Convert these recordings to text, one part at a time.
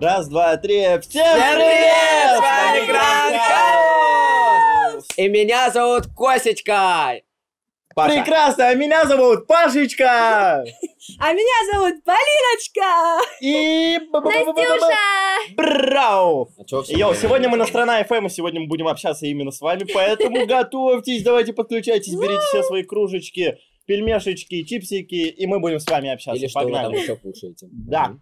Раз, два, три. Всем Всем привет! С вами! Гранд! И меня зовут Косечка! Паша. Прекрасно, а меня зовут Пашечка. А меня зовут Полиночка! И... Настюша! Брау! А Йоу, сегодня мы на Страна FM, и сегодня мы будем общаться именно с вами, поэтому готовьтесь, давайте подключайтесь, берите все свои кружечки, пельмешечки, чипсики, и мы будем с вами общаться. Или что вы там еще кушаете? Да.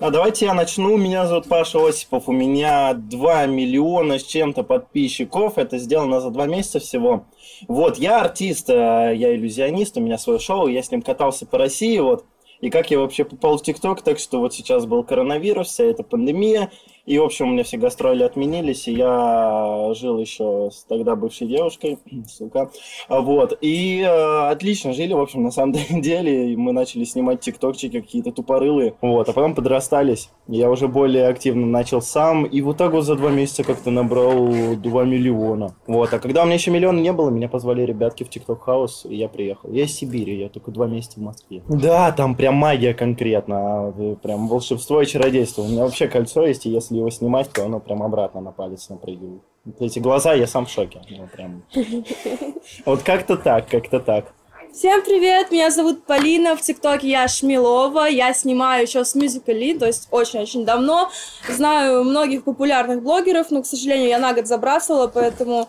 А давайте я начну. Меня зовут Паша Осипов. У меня 2 миллиона с чем-то подписчиков. Это сделано за два месяца всего. Вот, я артист, э, я иллюзионист, у меня свое шоу, я с ним катался по России, вот. И как я вообще попал в ТикТок, так что вот сейчас был коронавирус, вся эта пандемия, и, в общем, у меня все гастроли отменились, и я жил еще с тогда бывшей девушкой, сука, А вот, и э, отлично жили, в общем, на самом деле, и мы начали снимать тиктокчики какие-то тупорылые, вот, а потом подрастались, я уже более активно начал сам, и вот так вот за два месяца как-то набрал 2 миллиона, вот, а когда у меня еще миллиона не было, меня позвали ребятки в ТикТок Хаус, и я приехал, я из Сибири, я только два месяца в Москве. Да, там прям магия конкретно, а, прям волшебство и чародейство, у меня вообще кольцо есть, и если его снимать, то оно прям обратно на палец напрыгивает. Вот Эти глаза, я сам в шоке. ну, прям. Вот как-то так, как-то так. Всем привет, меня зовут Полина, в ТикТоке я Шмилова, я снимаю еще с Musical.ly, то есть очень-очень давно. Знаю многих популярных блогеров, но, к сожалению, я на год забрасывала, поэтому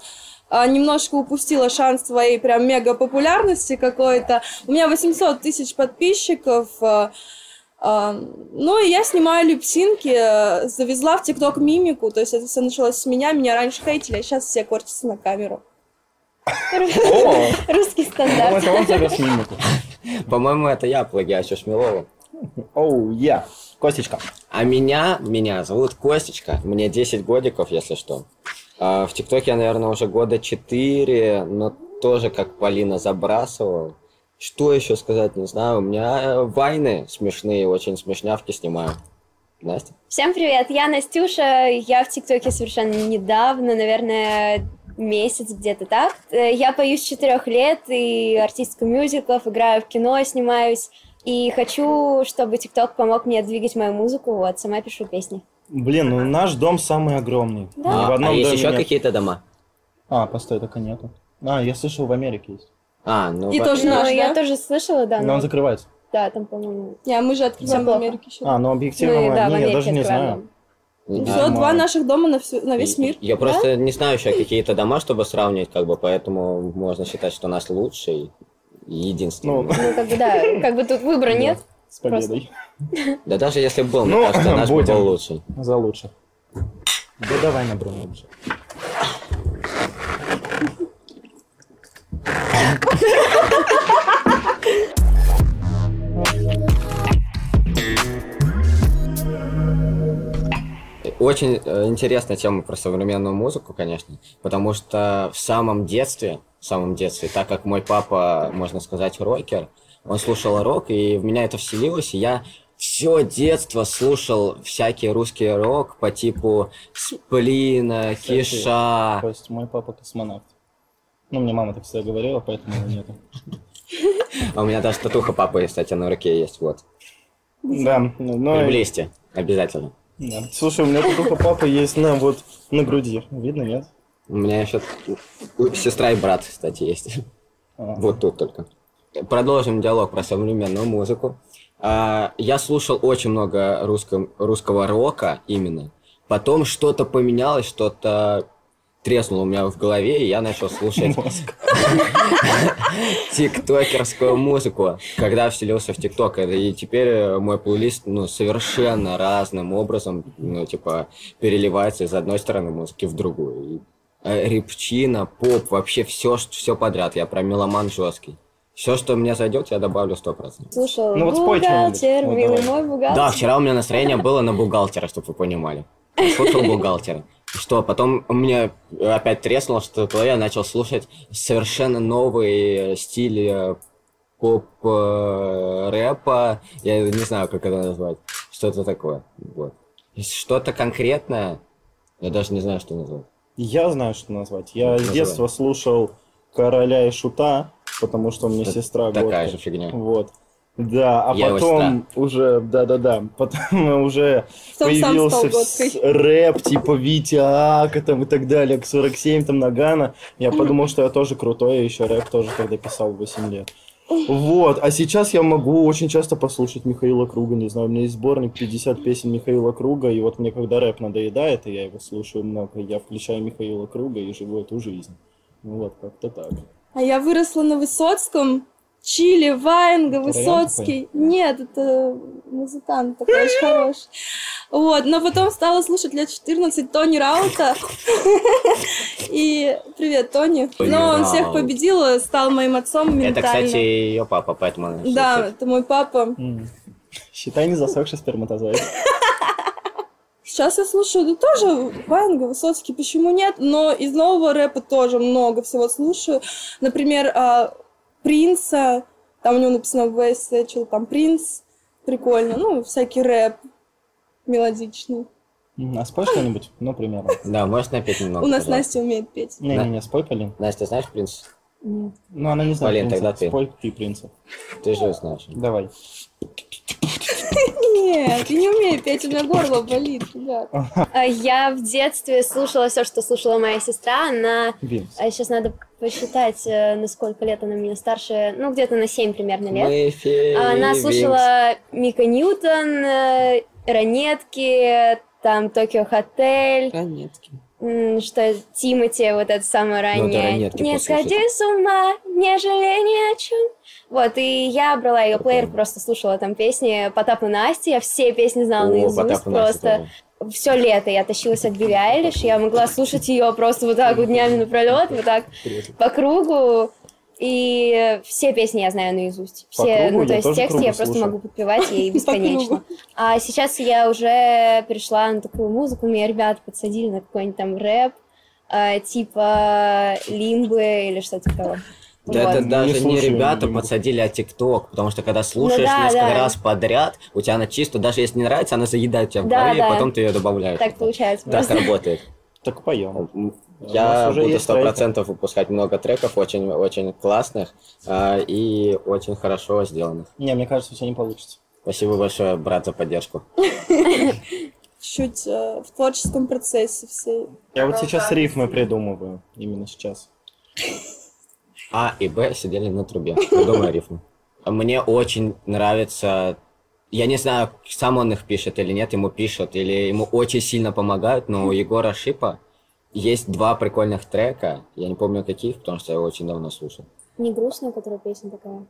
а, немножко упустила шанс своей прям мега популярности какой-то. У меня 800 тысяч подписчиков, а, ну и я снимаю липсинки, а, завезла в ТикТок мимику, то есть это все началось с меня, меня раньше хейтили, а сейчас все корчатся на камеру. Русский стандарт. это он завез мимику. По-моему, это я плагиачу Шмелова. Оу, я. Костечка. А меня, меня зовут Костечка. Мне 10 годиков, если что. А в ТикТоке я, наверное, уже года 4, но тоже как Полина забрасывал. Что еще сказать, не знаю. У меня э, вайны смешные, очень смешнявки снимаю. Настя? Всем привет, я Настюша, я в ТикТоке совершенно недавно, наверное, месяц где-то так. Э, Я пою с четырех лет и артистка мюзиклов, играю в кино, снимаюсь. И хочу, чтобы ТикТок помог мне двигать мою музыку, вот, сама пишу песни. Блин, ну наш дом самый огромный. Да. Ни в А, одном а есть еще нет. какие-то дома? А, постой, только нету. А, я слышал, в Америке есть. А, ну... И тоже Ну, наш, я да? тоже слышала, да, Но он закрывается. да, там, по-моему. Не, мы же открываем в плохо. Америке еще. А, ну объективно, Мы, да, в не, я Америке даже не знаю. дом. Не Все, два наших дома на, всю, на весь мир. Я просто не знаю еще какие-то дома, чтобы сравнивать, как бы, поэтому можно считать, что наш лучший и единственный. Ну, Ну, как бы, да, как бы тут выбора нет. с победой. Да даже если бы был, мне Ну, кажется, наш был лучший. За лучше. Да давай на Бруно Очень э, интересная тема про современную музыку, конечно, потому что в самом детстве, в самом детстве, так как мой папа, можно сказать, рокер, он слушал рок, и в меня это вселилось, и я все детство слушал всякий русский рок по типу Сплина, Кстати, Киша. Кость, мой папа космонавт. Ну, мне мама так всегда говорила, поэтому нету. А у меня даже татуха папы, кстати, на руке есть, вот. Да, ну, и- Приблизьте, обязательно. да. Слушай, у меня тут у папы есть на вот на груди. Видно, нет? У меня еще сестра и брат, кстати, есть. А. Вот тут только. Продолжим диалог про современную музыку. А, Я слушал очень много русско- русского рока именно. Потом что-то поменялось, что-то треснуло у меня в голове, и я начал слушать тиктокерскую музыку, когда вселился в тикток. И теперь э, мой плейлист, ну, совершенно разным образом, ну, типа, переливается из одной стороны музыки в другую. Э, репчина, поп, вообще все, все подряд. Я про меломан жесткий. Все, что мне зайдет, я добавлю 100%. Слушал, Ну вот бухгалтер, Вот милый мой бухгалтер. Да, вчера у меня настроение было на бухгалтера, чтобы вы понимали. Слушал бухгалтера. Что, потом у меня опять треснуло, что то я начал слушать совершенно новый стиль э, поп-рэпа. Я не знаю, как это назвать. Что это такое. Вот. Что-то конкретное. Я даже не знаю, что назвать. Я знаю, что назвать. Я с Называй. детства слушал Короля и Шута, потому что у меня Это сестра Такая годка. же фигня. Вот. Да, а Я потом уже, да-да-да, потом уже Потом сам появился рэп, типа Витя Ака там и так далее, к 47 там Нагана. Я подумал, что я тоже крутой, я еще рэп тоже тогда писал в 8 лет. Вот, а сейчас я могу очень часто послушать Михаила Круга, не знаю, у меня есть сборник 50 песен Михаила Круга, и вот мне когда рэп надоедает, и я его слушаю много, я включаю Михаила Круга и живу эту жизнь. Ну Вот, как-то так. А я выросла на Высоцком. Чили, Ваенга, Высоцкий. Нет, это музыкант такой очень хороший. Вот, но потом стала слушать лет 14 Тони Раута. И привет, Тони. Но он всех победил, стал моим отцом Это, кстати, ментально. ее папа, поэтому Да, это мой папа. Считай не засохший сперматозоид. Сейчас я слушаю, да тоже Ваенга, Высоцкий, почему нет? Но из нового рэпа тоже много всего слушаю. Например, а, Принца, там у него написано West Satchel, там Принц, прикольно. Ну, всякий рэп мелодичный. А спой что-нибудь? Ну, примерно. Да, можешь напеть немного. у нас? Настя умеет петь. Не-не-не, спой, Полин. Настя, знаешь принц? Ну, она не знает Полин, тогда ты. Спой ты принца. Ты же знаешь. Давай. Нет, я не умею петь, у меня горло болит, ребят. Я в детстве слушала все, что слушала моя сестра. Она Винс. а сейчас надо посчитать, э, на сколько лет она меня старше. Ну, где-то на 7 примерно лет. Мы А Она слушала Мика Ньютон, э, Ранетки, там Токио Хотель, Ранетки. что Тимати, вот это самое раннее. «Ранетки» не послушай. сходи с ума, не жалей ни о чем. Вот, и я брала ее плеер, просто слушала там песни Потап и Настя, я все песни знала О, наизусть Настя просто. тоже. Все лето я тащилась от Билли Айлиш, я могла слушать ее просто вот так вот днями напролет, вот так по кругу. И все песни я знаю наизусть. Все, кругу ну, то есть тексты я просто слушаю. могу подпевать ей бесконечно. А сейчас я уже перешла на такую музыку, меня ребята подсадили на какой-нибудь там рэп, а, типа Лимбы или что-то такого. Да Вот. это Не даже не слушаю ребята Лимбу. подсадили, а ТикТок, потому что когда слушаешь Ну да, несколько да. раз подряд, у тебя она чисто, даже если не нравится, она заедает тебя в Да, голове, и да. потом ты ее добавляешь. Так получается Так просто. работает. Так поем. У Я буду сто процентов выпускать много треков, очень, очень классных а, и очень хорошо сделанных. Не, мне кажется, у тебя не получится. Спасибо большое, брат, за поддержку. Чуть э, в творческом процессе все. Я вот сейчас рифмы придумываю. Именно сейчас. А и Б сидели на трубе. Придумай рифму. Мне очень нравится... Я не знаю, сам он их пишет или нет, ему пишут, или ему очень сильно помогают, но у Егора Шипа есть два прикольных трека. Я не помню каких, потому что я его очень давно слушал. Не грустная, которая песня такая.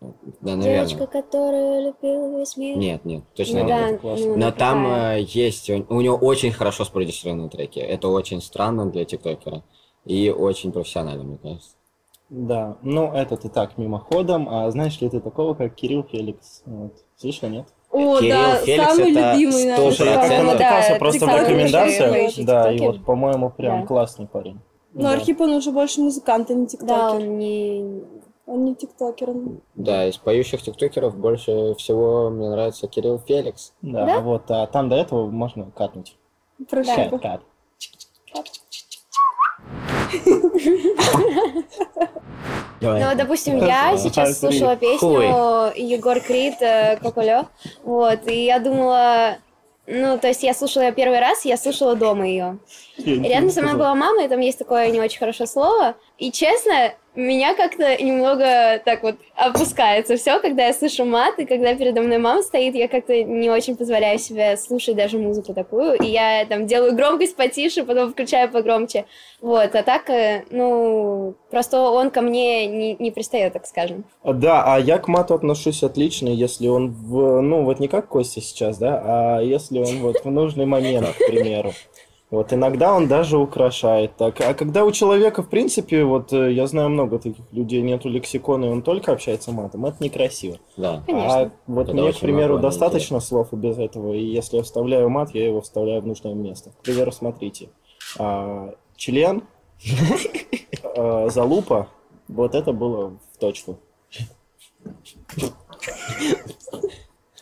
Да, наверное. Девочка, которая любила весь мир. Нет, нет, точно Ну нет. да, это классно. ну, Но там э, есть, у, у него очень хорошо спродюсированные треки. Это очень странно для тиктокера. И очень профессионально, мне кажется. Да, ну это ты так, мимоходом. А знаешь ли ты такого, как Кирилл Феликс? Вот. Слышал, нет? О, Кирилл да, Феликс самый это любимый, наверное. сто Слушай, я как-то Да, натыкался просто в рекомендациях. Да, и вот, по-моему, прям Да. классный парень. Но Да. Архип, он уже больше музыкант, а не Да, тиктокер. он не... Он не тиктокер. он- Да, из поющих тиктокеров больше всего мне нравится Кирилл Феликс. Да, Да? вот, а там до этого можно катнуть. Прошу. Кат, кат. Давай. Ну, допустим, я сейчас слушала песню Егор Крид э, «Коколё», вот, и я думала, ну, то есть я слушала ее первый раз, я слушала дома ее. Рядом со мной была мама, и там есть такое не очень хорошее слово, и честно, меня как-то немного так вот опускается все, когда я слышу мат, и когда передо мной мама стоит, я как-то не очень позволяю себе слушать даже музыку такую, и я там делаю громкость потише, потом включаю погромче, вот, а так, э, ну, просто он ко мне не, не пристает, так скажем. Да, а я к мату отношусь отлично, если он в, ну вот не как Костя сейчас, да, а если он вот в нужный момент, к примеру. Вот иногда он даже украшает так. А когда у человека, в принципе, вот э, я знаю много таких людей, нету лексикона, и он только общается матом, это некрасиво. Да. Конечно. А вот Это мне, к примеру, достаточно слов и без этого, и если я вставляю мат, я его вставляю в нужное место. К примеру, смотрите, а, член, а, залупа, вот это было в точку.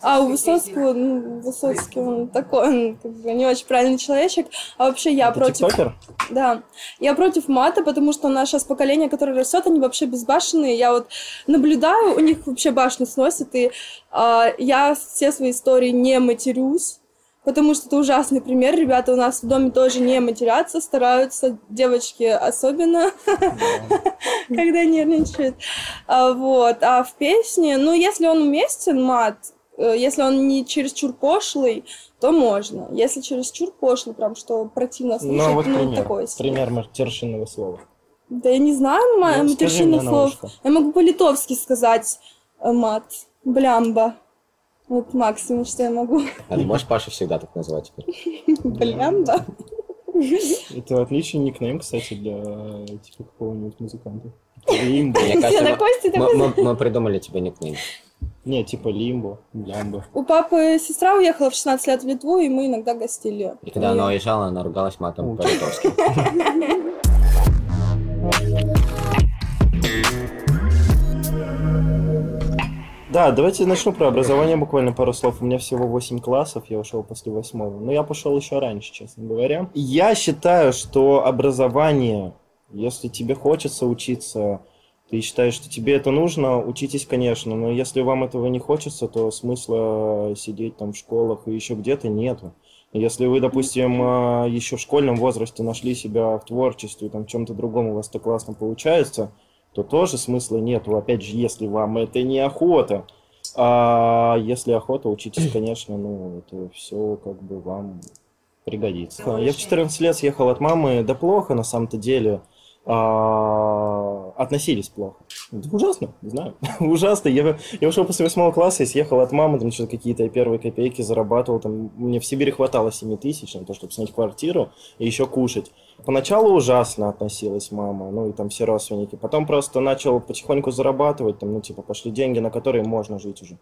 А у Высоцкого, ну, Высоцкий, он такой, он как бы не очень правильный человечек. А вообще я Это против... тиктокер? Да, я против мата, потому что наше сейчас поколение, которое растет, они вообще безбашенные. Я вот наблюдаю, у них вообще башню сносит, и а, я все свои истории не матерюсь, потому что это ужасный пример. Ребята у нас в доме тоже не матерятся, стараются, девочки особенно, когда нервничают. А, Вот, а в песне, ну, если он уместен, мат, если он не чересчур пошлый, то можно. Если чересчур пошлый, прям что противно слушать, Ну, вот ну, пример. такое себе. Пример матершинного слова. Да я не знаю ма- Ну, матершинных слов. Я могу по-литовски сказать э, мат. Блямба. Вот максимум, что я могу. А ты можешь Пашу всегда так называть теперь? Блямба. Это отличный никнейм, кстати, для типа какого-нибудь музыканта. Мне кажется, на мы- мы- мы придумали тебе никнейм. Не, типа Лимбо, Лямбо. У папы сестра уехала в 16 лет в Литву, и мы иногда гостили. И когда она уезжала, она ругалась матом по-литовски. Да, давайте начну про образование буквально пару слов. У меня всего 8 классов, я ушел после восьмого. Но я пошел еще раньше, честно говоря. Я считаю, что образование, если тебе хочется учиться, ты считаешь, что тебе это нужно, учитесь, конечно. Но если вам этого не хочется, то смысла сидеть там в школах и еще где-то нету. Если вы, допустим, а, еще в школьном возрасте нашли себя в творчестве, там, в чем-то другом у вас это классно получается, то тоже смысла нету. Опять же, если вам это не охота. А если охота, учитесь, конечно, ну, это все как бы вам пригодится. Я в 14 лет съехал от мамы, да плохо на самом-то деле. А, относились плохо. Это ужасно, не знаю. ужасно. Я, я ушел после восьмого класса и съехал от мамы, там что-то какие-то первые копейки зарабатывал. Там, мне в Сибири хватало 7 тысяч на то, чтобы снять квартиру и еще кушать. Поначалу ужасно относилась мама, ну и там все родственники. Потом просто начал потихоньку зарабатывать, там, ну, типа, пошли деньги, на которые можно жить уже.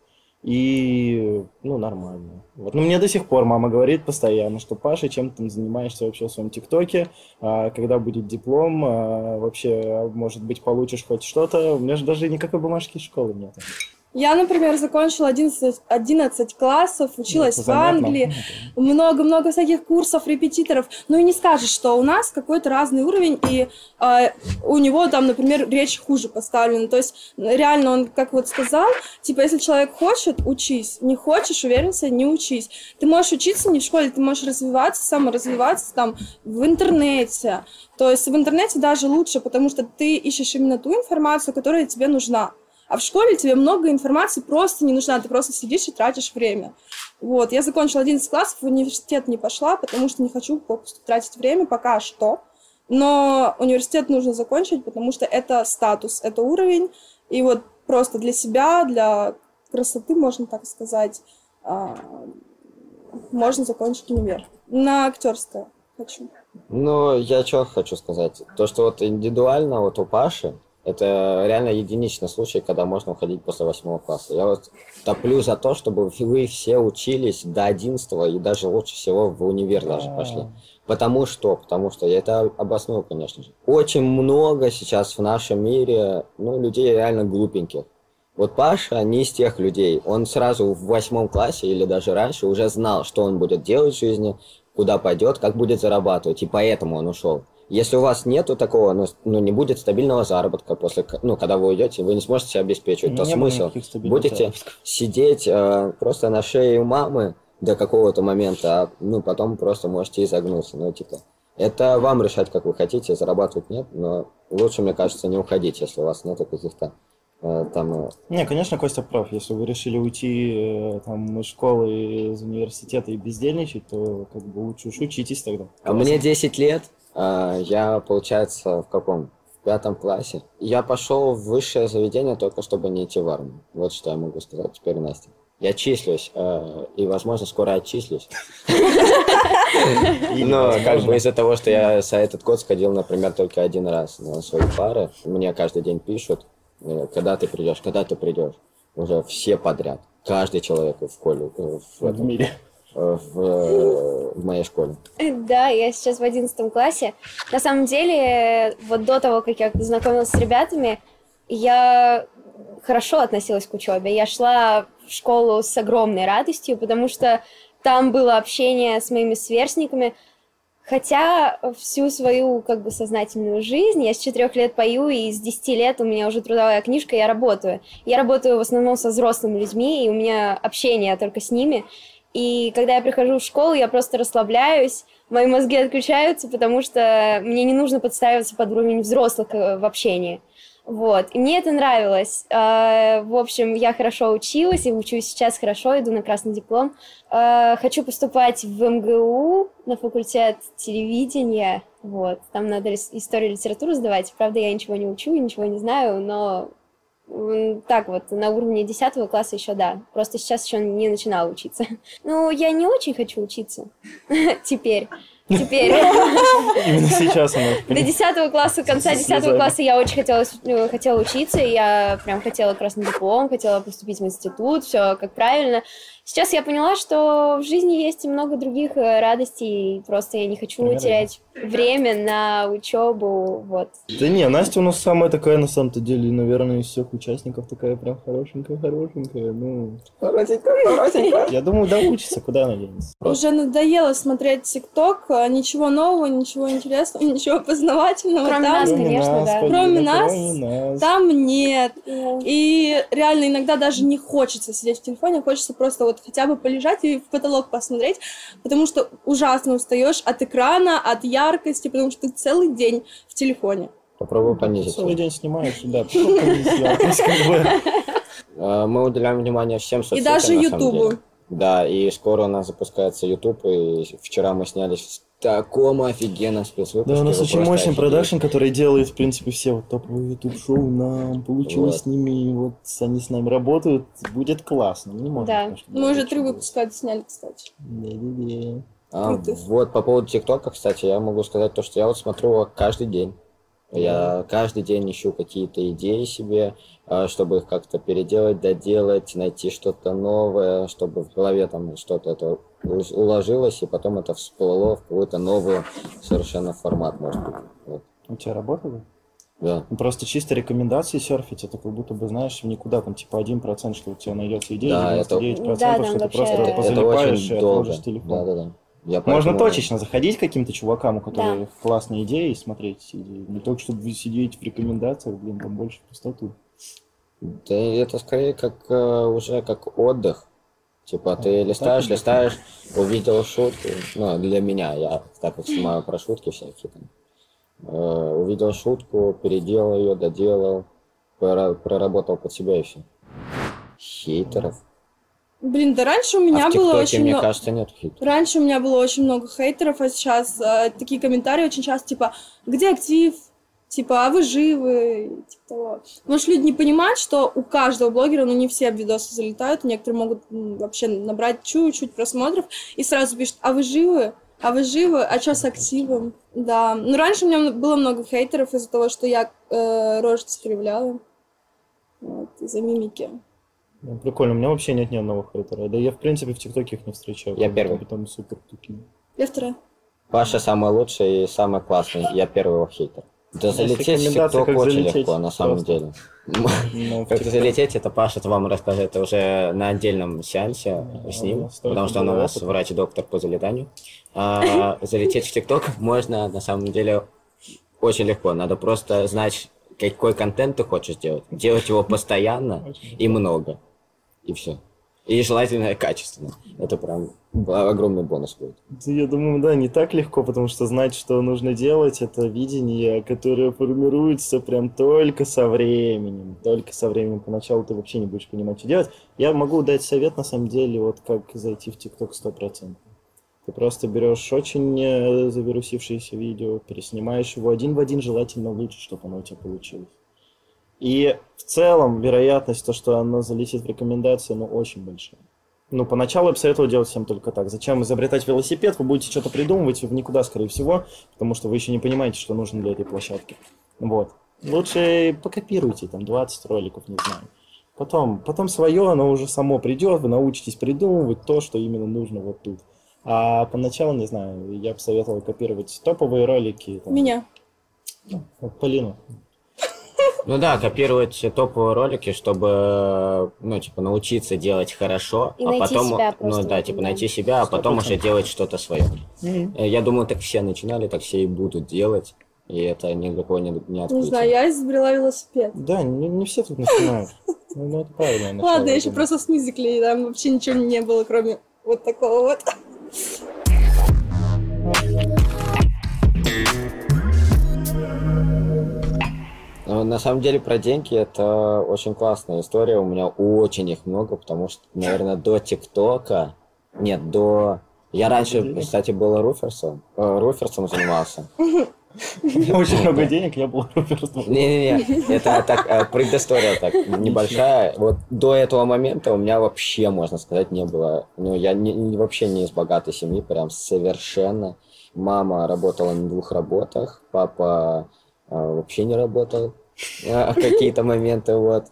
И, ну, нормально. Вот. Но мне до сих пор мама говорит постоянно, что Паша, чем ты там занимаешься вообще в своем ТикТоке, а, когда будет диплом, а, вообще, может быть, получишь хоть что-то. У меня же даже никакой бумажки из школы нет. Я, например, закончила 11, 11 классов, училась Это в. Англии, много-много всяких курсов, репетиторов. Ну и не скажешь, что у нас какой-то разный уровень, и э, у него там, например, речь хуже поставлена. То есть реально он, как вот сказал, типа, если человек хочет, учись. Не хочешь, уверенься, не учись. Ты можешь учиться не в школе, ты можешь развиваться, саморазвиваться там в интернете. То есть в интернете даже лучше, потому что ты ищешь именно ту информацию, которая тебе нужна. А в школе тебе много информации просто не нужна, ты просто сидишь и тратишь время. Вот, я закончила 11 классов, в университет не пошла, потому что не хочу попусту тратить время пока что. Но университет нужно закончить, потому что это статус, это уровень. И вот просто для себя, для красоты, можно так сказать, а, можно закончить универ. На актерское хочу. Ну, я что хочу сказать. То, что вот индивидуально вот у Паши, это реально единичный случай, когда можно уходить после восьмого класса. Я вот топлю за то, чтобы вы все учились до одиннадцатого и даже лучше всего в универ даже пошли. Потому что, потому что я это обосную, конечно же. Очень много сейчас в нашем мире, ну, людей реально глупеньких. Вот Паша не из тех людей. Он сразу в восьмом классе или даже раньше уже знал, что он будет делать в жизни, куда пойдет, как будет зарабатывать, и поэтому он ушел. Если у вас нету такого, ну, ну, не будет стабильного заработка после, ну, когда вы уйдете, вы не сможете себя обеспечивать, то Не смысл? Будете заработков. сидеть э, просто на шее у мамы до какого-то момента, а ну, потом просто можете изогнуться, ну, типа. Это вам решать, как вы хотите, зарабатывать нет, но лучше, мне кажется, не уходить, если у вас нету каких-то э, там э, Не, конечно, Костя прав. Если вы решили уйти э, там, из школы, из университета и бездельничать, то как бы лучше уж учитесь тогда. А мне 10 лет, я, получается, в каком? В пятом классе. Я пошел в высшее заведение только чтобы не идти в армию. Вот что я могу сказать теперь, Настя. Я числюсь, э, и, возможно, скоро отчислюсь. Но как бы из-за того, что я за этот год сходил, например, только один раз на свои пары, мне каждый день пишут, э, когда ты придешь, когда ты придешь. Уже все подряд. Каждый человек в школе, э, в, мире. В, в моей школе. Да, я сейчас в одиннадцатом классе. На самом деле, вот до того, как я знакомилась с ребятами, я хорошо относилась к учебе. Я шла в школу с огромной радостью, потому что там было общение с моими сверстниками. Хотя всю свою как бы сознательную жизнь я с четырех лет пою, и с десяти лет у меня уже трудовая книжка, я работаю. Я работаю в основном со взрослыми людьми, и у меня общение только с ними. И когда я прихожу в школу, я просто расслабляюсь, мои мозги отключаются, потому что мне не нужно подстраиваться под уровень взрослых э, в общении. Вот. И мне это нравилось. А, в общем, я хорошо училась и учусь сейчас хорошо, иду на красный диплом. А, хочу поступать в МГУ на факультет телевидения. Вот. Там надо историю литературу сдавать. Правда, я ничего не учу, ничего не знаю, но так вот, на уровне 10 класса еще да. Просто сейчас еще не начинала учиться. Ну, я не очень хочу учиться теперь. Теперь. Именно сейчас она. До 10 класса, конца 10 класса я очень хотела, ну, хотела учиться, я прям хотела красный диплом, хотела поступить в институт, все как правильно. Сейчас я поняла, что в жизни есть и много других э, радостей, просто я не хочу Примерно. терять время на учебу, вот. Да не, Настя у нас самая такая, на самом-то деле, наверное, из всех участников такая прям хорошенькая-хорошенькая, ну... Хорошенькая, хорошенькая. Я думаю, да учится, куда она денется. Уже надоело смотреть ТикТок, а ничего нового, ничего интересного, ничего познавательного. Кроме там... нас, конечно, да. Кроме нас, нас, там нет. И реально иногда даже не хочется сидеть в телефоне, хочется просто вот вот хотя бы полежать и в потолок посмотреть, потому что ужасно устаешь от экрана, от яркости, потому что ты целый день в телефоне. Попробуй понизить. Целый день снимаешь, да, понизить яркость. А, мы уделяем внимание всем соцсетям, И даже Ютубу. Да, и скоро у нас запускается YouTube, и вчера мы снялись таком офигенном спецвыпуске. Да, у нас очень мощный продакшн, который делает, в принципе, все вот топовые YouTube-шоу. Нам получилось вот. с ними, вот они с нами работают. Будет классно. Не можем, да. Конечно, мы уже три выпуска сняли, кстати. Да-да-да. А, вот по поводу ТикТока, кстати, я могу сказать то, что я вот смотрю его каждый день. Я каждый день ищу какие-то идеи себе, а, чтобы их как-то переделать, доделать, найти что-то новое, чтобы в голове там что-то это уложилось, и потом это всплыло в какой-то новый совершенно формат, может быть. Вот. У тебя работает? Да. Ну, просто чисто рекомендации серфить, это как будто бы, знаешь, никуда, там, типа, 1%, что у тебя найдется идея, да, 99%, это... да, что ты просто это, позалипаешь это и отложишь телефон. Да, да, да. Я Можно поэтому... точечно заходить к каким-то чувакам, у которых да. классные идеи, и смотреть идеи. Не только, чтобы сидеть в рекомендациях, блин, там больше пустоту. Да это скорее как э, уже как отдых. Типа а, ты листаешь, листаешь, увидел шутку. Ну, для меня, я так вот снимаю про шутки всякие там. Э, увидел шутку, переделал ее, доделал, проработал под себя и все. Хейтеров. Блин, да раньше у меня а было очень мне много... кажется, нет хейтеров. Раньше у меня было очень много хейтеров, а сейчас э, такие комментарии очень часто, типа, где актив? Типа, а вы живы? Типа того. Потому что люди не понимают, что у каждого блогера, ну, не все видосы залетают, некоторые могут ну, вообще набрать чуть-чуть просмотров и сразу пишут, а вы живы? А вы живы? А что с активом? Да. Ну, раньше у меня было много хейтеров из-за того, что я э, рожь скривляла. Вот, из-за мимики. Ну, прикольно, у меня вообще нет ни одного хейтера. Да я, в принципе, в ТикТоке их не встречаю. Я первый. Там супер такие. Я вторая. Паша самый лучший и самый классный. Я первый его хейтер. Да залететь в ТикТок очень залететь, легко, на самом просто. деле. Ну, как залететь, это Паша вам расскажет уже на отдельном сеансе с ним, потому что он у нас врач-доктор по залетанию. А, залететь в ТикТок можно, на самом деле, очень легко. Надо просто знать, какой контент ты хочешь делать. Делать его постоянно и много и все. И желательно качественно. Это прям огромный бонус будет. Я думаю, да, не так легко, потому что знать, что нужно делать, это видение, которое формируется прям только со временем. Только со временем. Поначалу ты вообще не будешь понимать, что делать. Я могу дать совет, на самом деле, вот как зайти в ТикТок 100%. Ты просто берешь очень э, завирусившееся видео, переснимаешь его один в один, желательно лучше, чтобы оно у тебя получилось. И в целом вероятность, то, что оно залетит в рекомендации, ну, очень большая. Ну, поначалу я бы советовал делать всем только так. Зачем изобретать велосипед? Вы будете что-то придумывать в никуда, скорее всего, потому что вы еще не понимаете, что нужно для этой площадки. Вот. Лучше покопируйте, там, 20 роликов, не знаю. Потом, потом свое, оно уже само придет, вы научитесь придумывать то, что именно нужно вот тут. А поначалу, не знаю, я бы советовал копировать топовые ролики. Там, Меня. Ну, Полину. Ну да, копировать топовые ролики, чтобы, ну, типа, научиться делать хорошо, И а найти потом, себя ну просто в да, типа, да. найти себя, а потом уже 100%. делать что-то свое. Э, Я думаю, так все начинали, так все и будут делать, и это ни для кого не, не Не открытие. знаю, я изобрела велосипед. Да, не, не все тут начинают. Ну, ну, это правильное начало, Ладно, я еще просто с мюзиклей, там вообще ничего не было, кроме вот такого вот. Ну, на самом деле про деньги это очень классная история. У меня очень их много, потому что, наверное, до ТикТока, нет, до... Я раньше, кстати, был руферсом, э, руферсом занимался. Очень много денег, я был Робертом. Не-не-не, это так, э, предыстория так небольшая. Вот до этого момента у меня вообще, можно сказать, не было. Ну, я не- вообще не из богатой семьи, прям совершенно. Мама работала на двух работах, папа вообще не работал э, какие-то моменты, вот.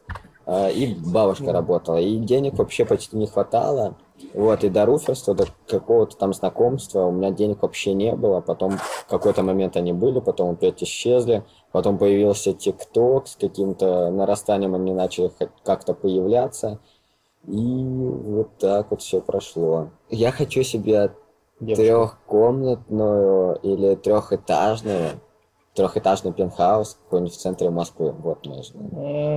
Э, И бабушка работала, и денег вообще почти не хватало. Вот, и до руферства, до какого-то там знакомства у меня денег вообще не было. Потом в какой-то момент они были, потом опять исчезли. Потом появился ТикТок с каким-то нарастанием, они начали как-то появляться. И вот так вот все прошло. Я хочу себе трехкомнатную или трехэтажную, трехэтажный пентхаус какой-нибудь в центре Москвы. Вот нужно.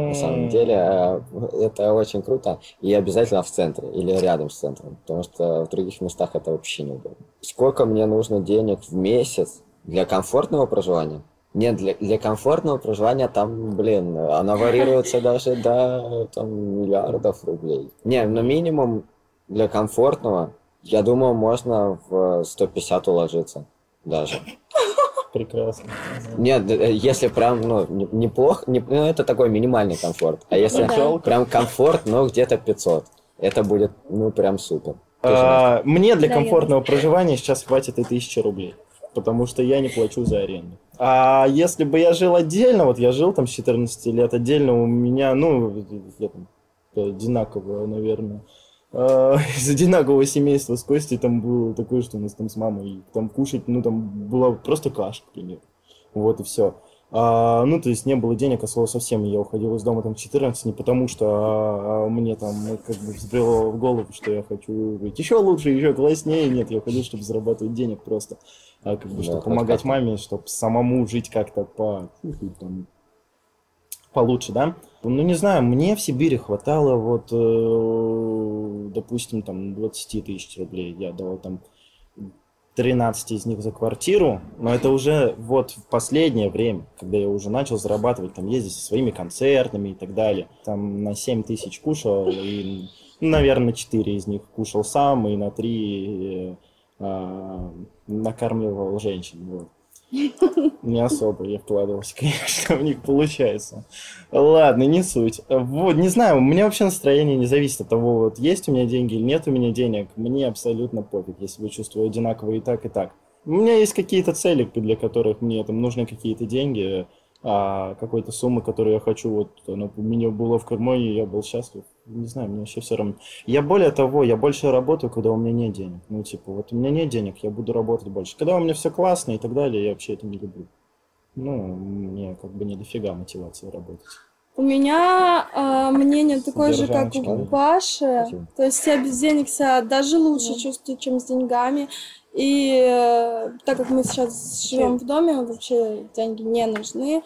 На самом деле э, это очень круто. И обязательно в центре или рядом с центром. Потому что в других местах это вообще неудобно. Сколько мне нужно денег в месяц для комфортного проживания? Нет, для, для комфортного проживания там, блин, она варьируется даже до там, миллиардов рублей. Не, ну минимум для комфортного, я думаю, можно в 150 уложиться даже. Прекрасно. Нет, э, если прям, ну, не- неплохо, не, ну, это такой минимальный комфорт. А если Ну да. прям комфорт, ну, где-то 500. Это будет, ну, прям супер. А, Мне для комфортного проживания сейчас хватит и тысячи рублей. Потому что я не плачу за аренду. А если бы я жил отдельно, вот я жил там с 14 лет отдельно, у меня, ну, я там одинаково, наверное, из одинакового семейства с Костей там было такое, что у нас там с мамой там кушать, ну, там была просто каша, к примеру. Вот и все. А, ну, то есть не было денег, а слово совсем. Я уходил из дома там в 14, не потому что а, а, мне там ну, как бы взбрело в голову, что я хочу быть еще лучше, еще класснее. Нет, я уходил, чтобы зарабатывать денег просто. А, как бы, Да, чтобы помогать маме, чтобы самому жить как-то по... ну, там, получше, да? Ну, не знаю, мне в Сибири хватало вот, э, допустим, там 20 тысяч рублей. Я давал там 13 из них за квартиру, но это уже вот в последнее время, когда я уже начал зарабатывать, там, ездить со своими концертами и так далее. Там на 7 тысяч кушал, и, наверное, 4 из них кушал сам, и на 3 накармливал женщин. Вот. Не особо я вкладывался, конечно, в них получается. Ладно, не суть. Вот, не знаю, у меня вообще настроение не зависит от того, вот есть у меня деньги или нет у меня денег. Мне абсолютно пофиг, я себя чувствую одинаково и так, и так. У меня есть какие-то цели, для которых мне там нужны какие-то деньги, а какой-то суммы, которую я хочу, вот она у меня была в кармане, я был счастлив. Не знаю, мне вообще все равно. Я более того, я больше работаю, когда у меня нет денег. Ну, типа, вот у меня нет денег, я буду работать больше. Когда у меня все классно и так далее, я вообще это не люблю. Ну, мне как бы не дофига мотивации работать. У меня э, мнение такое же, как у да. Паши. Спасибо. То есть я без денег себя даже лучше чувствую, чем с деньгами. И э, так как мы сейчас живем в доме, вообще деньги не нужны.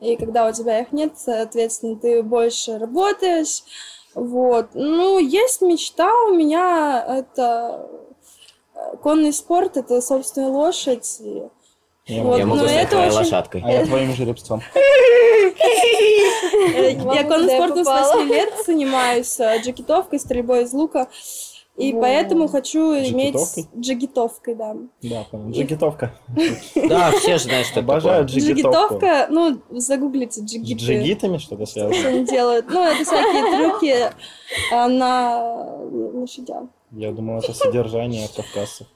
И когда у тебя их нет, соответственно, ты больше работаешь. Вот. Ну, есть мечта у меня, это э, конный спорт, это собственная лошадь. И Я, Вот, Я могу но стать это твоей очень- лошадкой. А я твоим жеребцом. Я конным спортом с попала? 8 лет занимаюсь, э, джигитовкой, стрельбой из лука. И Во. поэтому хочу иметь... Джигитовкой? Да. Да, понял. Джигитовка. Да, все же знают, что Обожаю джигитовку. Джигитовка, ну, загуглите С джигиты. джигитами что-то связано? Что они делают? Ну, это всякие трюки а, на лошадях. Я думал, это содержание кавказцев.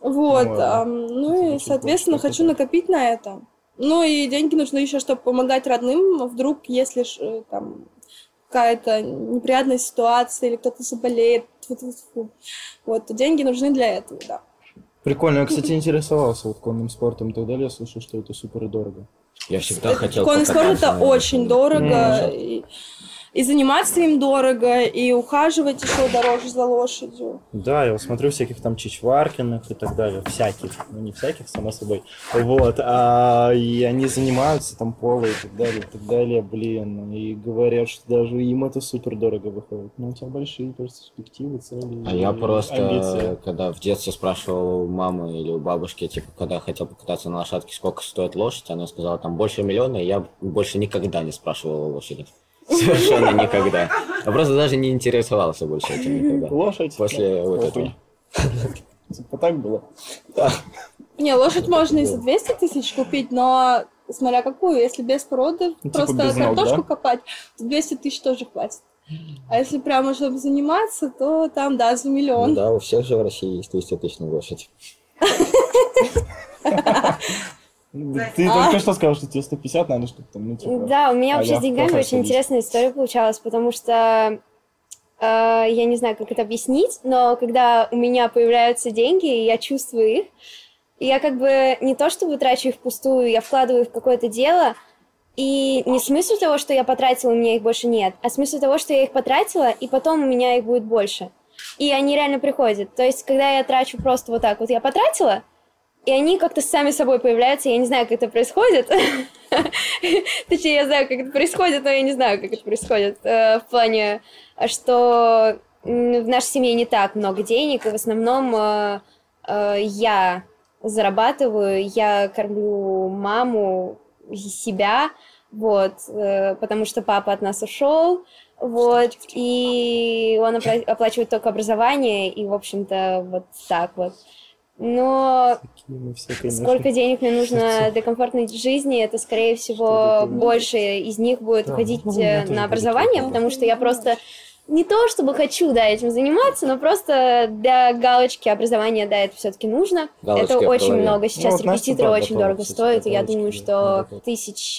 Вот, Ну, ну и, соответственно, хочу накопить на это. Ну и деньги нужны еще, чтобы помогать родным. Вдруг, если ж, э, там какая-то неприятная ситуация или кто-то заболеет. Вот, то деньги нужны для этого, да. Прикольно, я, кстати, интересовался вот конным спортом и так далее, я слышал, что это супер дорого. Я всегда хотел Конный спорт это очень дорого. И, и заниматься им дорого, и ухаживать еще дороже за лошадью. Да, я вот смотрю всяких там Чичваркиных и так далее, всяких, ну не всяких, само собой, вот, а, и они занимаются там поло и так далее, и так далее, блин, и говорят, что даже им это супер дорого выходит. Ну, у тебя большие перспективы, цели. А я просто, амбиции. когда в детстве спрашивал у мамы или у бабушки, типа, когда хотел покататься на лошадке, сколько стоит лошадь, она сказала, там, больше миллиона, и я больше никогда не спрашивал о лошади. Совершенно никогда. Я просто даже не интересовался больше этим никогда. Лошадь. После вот этого. Типа так было. Не, лошадь можно и за 200 тысяч купить, но смотря какую, если без породы, Ну, типа просто без ног, картошку да? копать, то 200 тысяч тоже хватит. А если прямо чтобы заниматься, то там, да, за Ну миллион. да, у всех же в России есть 200 тысяч на лошадь. Ты только что сказал, что тебе 150 надо, чтобы там, ну, типа... Да, у меня а вообще с деньгами в очень интересная история получалась, потому что э, я не знаю, как это объяснить, но когда у меня появляются деньги, и я чувствую их, и я как бы не то чтобы трачу их впустую, я вкладываю в какое-то дело, и не смысл того, что я потратила, у меня их больше нет, а смысл того, что я их потратила, и потом у меня их будет больше. И они реально приходят. То есть, когда я трачу просто вот так вот, я потратила, и они как-то сами собой появляются, я не знаю, как это происходит. Точнее, я знаю, как это происходит, но я не знаю, как это происходит. Э, В плане, что в нашей семье не так много денег, и в основном э, э, я зарабатываю, я кормлю маму и себя, вот, потому что папа от нас ушел, вот, и он опла- оплачивает только образование, и, в общем-то, вот так вот. Но сколько денег мне нужно для комфортной жизни, это, скорее всего, Что-то больше из них будет уходить ну, э, на образование, потому что я просто не то чтобы хочу, да, этим заниматься, но просто для галочки образования, да, это все-таки нужно. Галочка это очень голове. много. Сейчас вот Настя, репетиторы очень дорого кстати, стоят, и я галочки думаю, что тысяч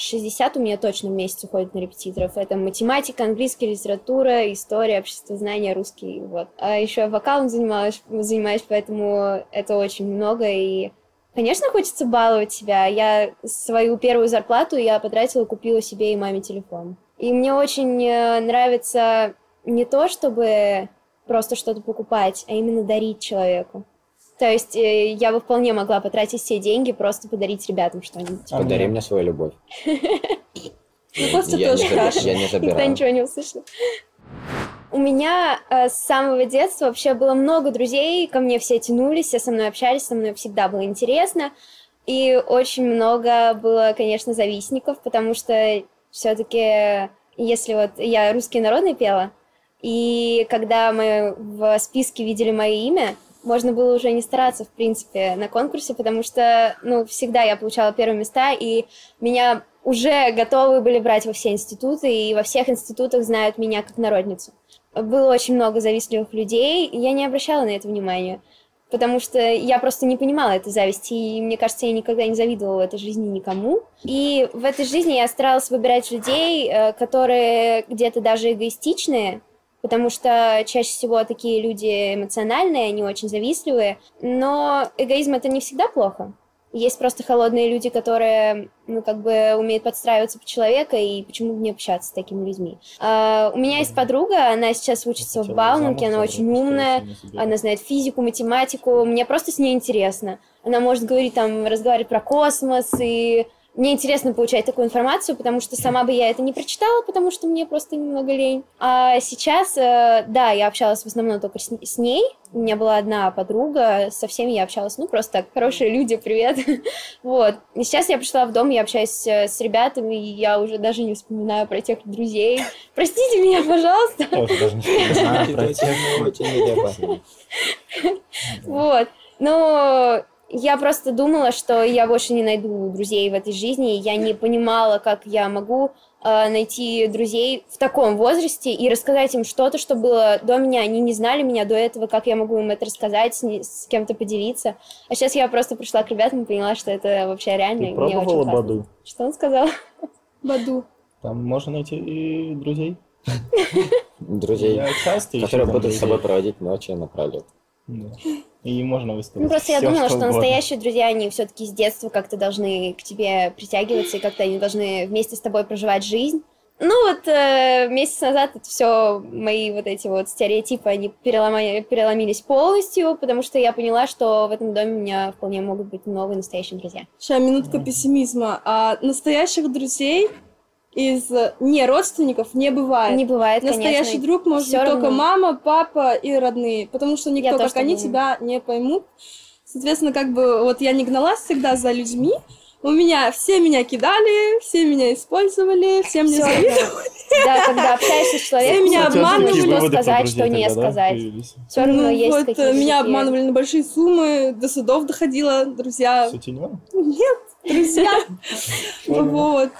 шестьдесят у меня точно в месяц уходит на репетиторов. Это математика, английская литература, история, обществознание, русский, вот. А еще я вокалом занималась, занимаюсь, поэтому это очень много, и Конечно, хочется баловать себя. Я свою первую зарплату я потратила, купила себе и маме телефон. И мне очень э, нравится не то, чтобы просто что-то покупать, а именно дарить человеку. То есть э, я бы вполне могла потратить все деньги, просто подарить ребятам что-нибудь. А Подари мне? мне свою любовь. Ну, Костя Я тоже не забираю- хорошо. Я не Никто ничего не услышал. У меня э, с самого детства вообще было много друзей, ко мне все тянулись, все со мной общались, со мной всегда было интересно. И очень много было, конечно, завистников, потому что все-таки, если вот я русский народный пела, и когда мы в списке видели мое имя, можно было уже не стараться, в принципе, на конкурсе, потому что, ну, всегда я получала первые места, и меня уже готовы были брать во все институты, и во всех институтах знают меня как народницу. Было очень много завистливых людей, и я не обращала на это внимания, потому что я просто не понимала этой зависти, и мне кажется, я никогда не завидовала этой жизни никому. И в этой жизни я старалась выбирать людей, э, которые где-то даже эгоистичные, потому что чаще всего такие люди эмоциональные, они очень завистливые, но эгоизм это не всегда плохо. Есть просто холодные люди, которые, ну, как бы умеют подстраиваться под человека, и почему бы не общаться с такими людьми. А, у меня есть подруга, она сейчас учится в Бауманке, она очень умная, она знает физику, математику, мне просто с ней интересно. Она может говорить там, разговаривать про космос, и мне интересно получать такую информацию, потому что сама бы я это не прочитала, потому что мне просто немного лень. А сейчас, э, да, я общалась в основном только с, ней. У меня была одна подруга, со всеми я общалась, ну, просто так, хорошие люди, привет. вот. И сейчас я пришла в дом, я общаюсь с ребятами, и я уже даже не вспоминаю про тех друзей. Простите меня, пожалуйста. Даже не знаю про тех. Вот. Но я просто думала, что я больше не найду друзей в этой жизни. Я не понимала, как я могу э, найти друзей в таком возрасте и рассказать им что-то, что было до меня. Они не знали меня до этого, как я могу им это рассказать, с, кем-то поделиться. А сейчас я просто пришла к ребятам и поняла, что это вообще реально. Ты и мне очень пробовала классно. Баду? Что он сказал? Баду. Там можно найти и друзей. Друзей, которые будут с тобой проводить ночи напролет. Да. И можно высказать Ну, просто я всё, думала, что угодно. настоящие друзья, они все-таки с детства как-то должны к тебе притягиваться, и как-то они должны вместе с тобой проживать жизнь. Ну вот э, месяц назад это все мои вот эти вот стереотипы, они перелома- переломились полностью, потому что я поняла, что в этом доме у меня вполне могут быть новые настоящие друзья. Сейчас минутка пессимизма. А настоящих друзей из э, не родственников не бывает. Не бывает, Настоящий конечно. друг может Всё быть только равно. мама, папа и родные, потому что никто, Я как они, думаю. тебя не поймут. Соответственно, как бы вот я не гналась всегда за людьми. У меня все меня кидали, все меня использовали, все мне завидовали. Да, когда общаешься с человеком, меня всё равно обманывали. что сказать, что не сказать. Все равно Ну есть вот, э, меня обманывали на большие суммы, до судов доходило, друзья. Нет, друзья. Вот.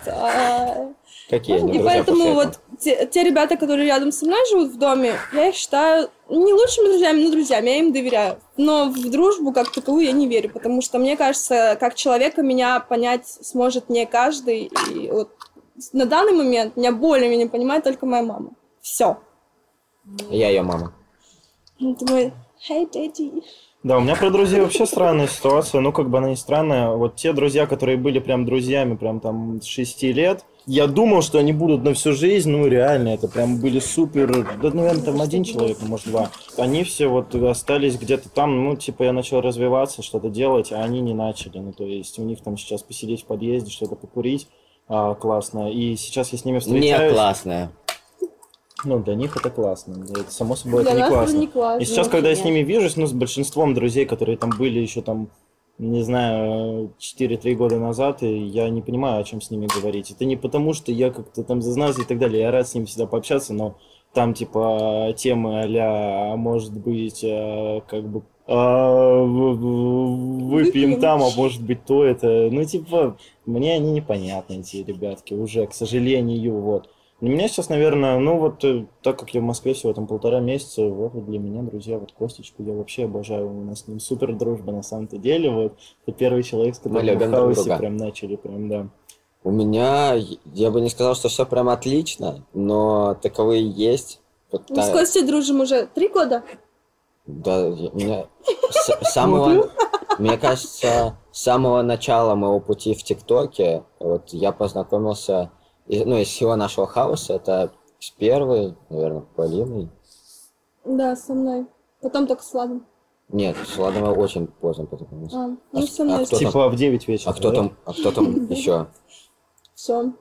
Какие они И друзья поэтому вот те, те ребята, которые рядом со мной живут в доме, я их считаю не лучшими друзьями, но друзьями, я им доверяю. Но в дружбу как таковую я не верю, потому что мне кажется, как человека меня понять сможет не каждый. И вот на данный момент меня более-менее понимает только моя мама. Все. Я ее мама. Думаю, hey, daddy. Да, у меня про друзей вообще странная ситуация. Ну, как бы она не странная. Вот те друзья, которые были прям друзьями, прям там с 6 лет, я думал, что они будут на всю жизнь, ну, реально, это прям были супер, да, наверное, там один человек, ну, может, два. Они все вот остались где-то там, ну, типа, я начал развиваться, что-то делать, а они не начали. Ну, то есть у них там сейчас посидеть в подъезде, что-то покурить, а, классно. И сейчас я с ними Не встречаюсь. классная. Ну, для них это классно. Это, само собой, Для это не классно. не классно. И сейчас, Ну, когда я с ними вижусь, ну, с большинством друзей, которые там были еще там, не знаю, 4-3 года назад, и я не понимаю, о чем с ними говорить. Это не потому, что я как-то там зазнался и так далее. Я рад с ними всегда пообщаться, но там, типа, темы а может быть, э, как бы, а, Выпьем. там, а может быть то это. Ну, типа, мне они непонятны, эти ребятки, уже, к сожалению, вот. Для меня сейчас, наверное, ну вот, э, так как я в Москве всего там полтора месяца, вот для меня, друзья, вот Костечку я вообще обожаю, у нас с ним супер дружба на самом-то деле, вот. Это первый человек, с которым мы любим в друг хаосе друга. прям начали, прям, да. У меня, я бы не сказал, что все прям отлично, но таковые есть. Вот Мы та- с Костей дружим уже три года. Да, я- меня с самого, мне кажется, с самого начала моего пути в ТикТоке, вот я познакомился, и- ну, из всего нашего хаоса, это с первой, наверное, Полиной. Да, со мной. Потом только с Владом. Нет, с Владом я очень поздно познакомился. А, А ну, с- со мной. а кто там? Типа в 9 вечера. А кто да? там, а кто там еще? Все.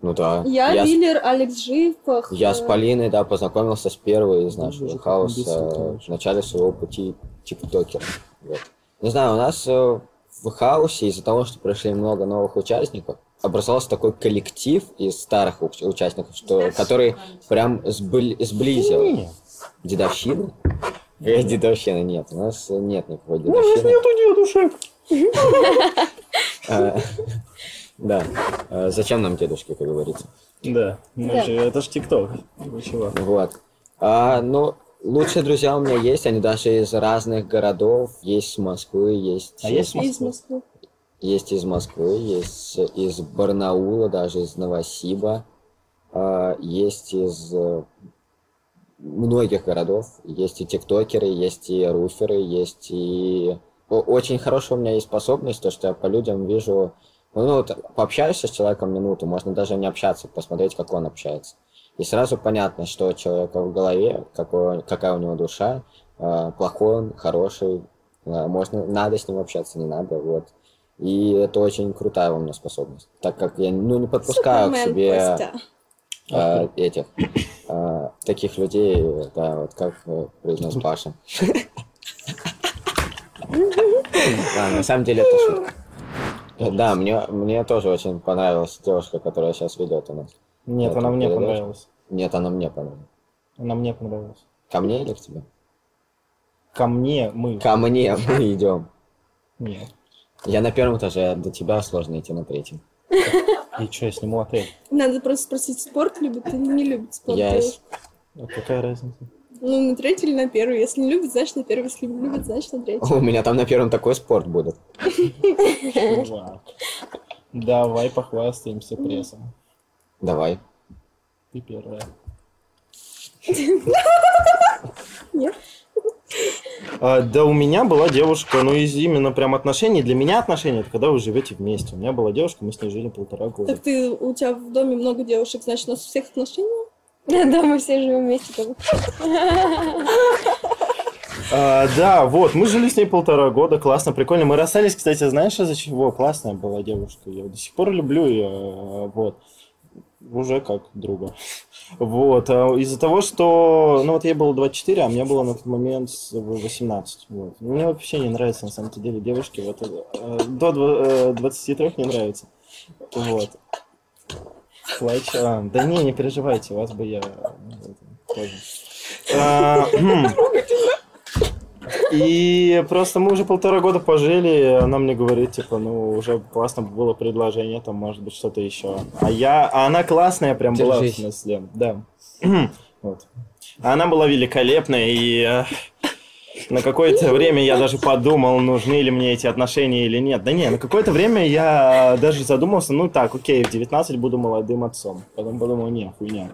Ну да. Я, с- Виллер, Алекс Живках. Я с э, Полиной, да, познакомился с первой из нашего хаоса в начале своего пути тиктокера. Вот. Не знаю, у нас э, в хаосе из-за того, что пришли много новых участников, образовался такой коллектив из старых уч- участников, что, который прям сбли- сблизил. Нет. Дедовщина? Какая дедовщина? Нет, у нас э, нет никакой У нас дедовщины. нету дедушек. А, Да. А Зачем нам дедушки, как говорится? Да, это ж ТикТок. Вот. А, ну, лучшие друзья у меня есть, они даже из разных городов. Есть с Москвы, есть, А есть Из Москвы. Есть из Москвы, есть из Барнаула, даже из Новосиба. А, есть из э, многих городов. Есть и тиктокеры, есть и руферы, есть и... Очень хорошая у меня есть способность, то, что я по людям вижу... Ну, вот, пообщаешься с человеком минуту, можно даже не общаться, посмотреть, как он общается. И сразу понятно, что у человека в голове, какой, какая у него душа, э, плохой он, хороший, э, можно, надо с ним общаться, не надо, вот. И это очень крутая у меня способность, так как я ну, не подпускаю к Супермен, себе Костя. э, этих э, таких людей, да, вот как э, произнес Паша. Да, на самом деле это шутка. Да, мне, мне тоже очень понравилась девушка, которая сейчас ведет у нас. Нет, она мне понравилась. Нет, она мне понравилась. Она мне понравилась. Ко мне или к тебе? Ко мне мы. Ко мне мы идем. Нет. Я на первом этаже, а до тебя сложно идти на третьем. И что, я сниму отель? Надо просто спросить, спорт любит или не любит спорт. Я А какая разница? Ну, на третий или на первый. Если не любит, значит на первый. Если любит, значит на третий. У меня там на первом такой спорт будет. Чувак. Давай похвастаемся прессом. Давай. Ты первая. Нет. А, да у меня была девушка, ну из именно прям отношений. Для меня отношения это когда вы живете вместе. У меня была девушка, мы с ней жили полтора года. Так ты, у тебя в доме много девушек, значит, у нас у всех отношения? Да, мы все живем вместе. А, да, вот, мы жили с ней полтора года, классно, прикольно. Мы расстались, кстати, знаешь, из-за чего? Классная была девушка, я до сих пор люблю ее, вот. Уже как друга. Вот, а из-за того, что, ну вот ей было 24, а мне было на тот момент с- 18. Вот. Мне вообще не нравятся, на самом деле, девушки. Вот, э, до дв- э, 23 не нравится. Вот. Плач. а, да не, не переживайте, вас бы я ну, тоже. И просто мы уже полтора года пожили, и она мне говорит, типа, ну, уже классно было предложение, там, может быть, что-то еще. А я, а она классная прям была, в Держись. смысле, да. Вот. А Она была великолепная, и э, на какое-то время я даже подумал, нужны ли мне эти отношения или нет. Да не, на какое-то время я даже задумался, ну так, окей, в 19 буду молодым отцом. Потом подумал, не, хуйня.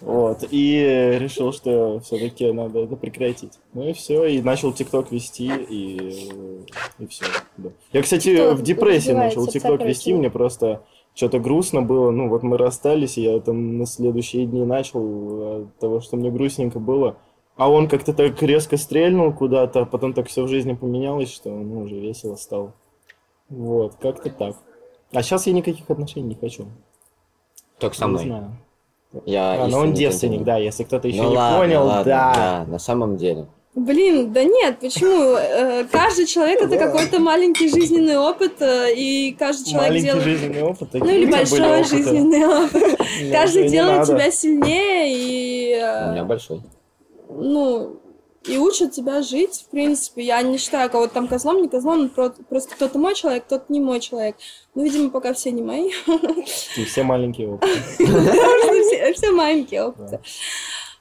Вот, и решил, что все-таки надо это прекратить. Ну и все, и начал ТикТок вести, и, и все. Я, кстати, TikTok в депрессии начал ТикТок вести, мне просто что-то грустно было. Ну, вот мы расстались, и я там на следующие дни начал от того, что мне грустненько было. А он как-то так резко стрельнул куда-то, а потом так все в жизни поменялось, что ну, уже весело стало. Вот, как-то так. А сейчас я никаких отношений не хочу. Только со Не мной. знаю. Я А, ну он девственник, да, если кто-то еще Ну не ладно, понял, ладно, да. да, на самом деле. Блин, да нет, почему? Э, Каждый человек это какой-то маленький жизненный опыт, э, и каждый человек Маленький делает... жизненный опыт. Ну или большой жизненный опыт. Не, Каждый не делает тебя сильнее и, э, У меня большой. Ну, и учит тебя жить, в принципе. Я не считаю кого-то там козлом, не козлом, про- просто кто-то мой человек, кто-то не мой человек. Ну, видимо, пока все не мои. И все маленькие опыты. Все маленькие опыты.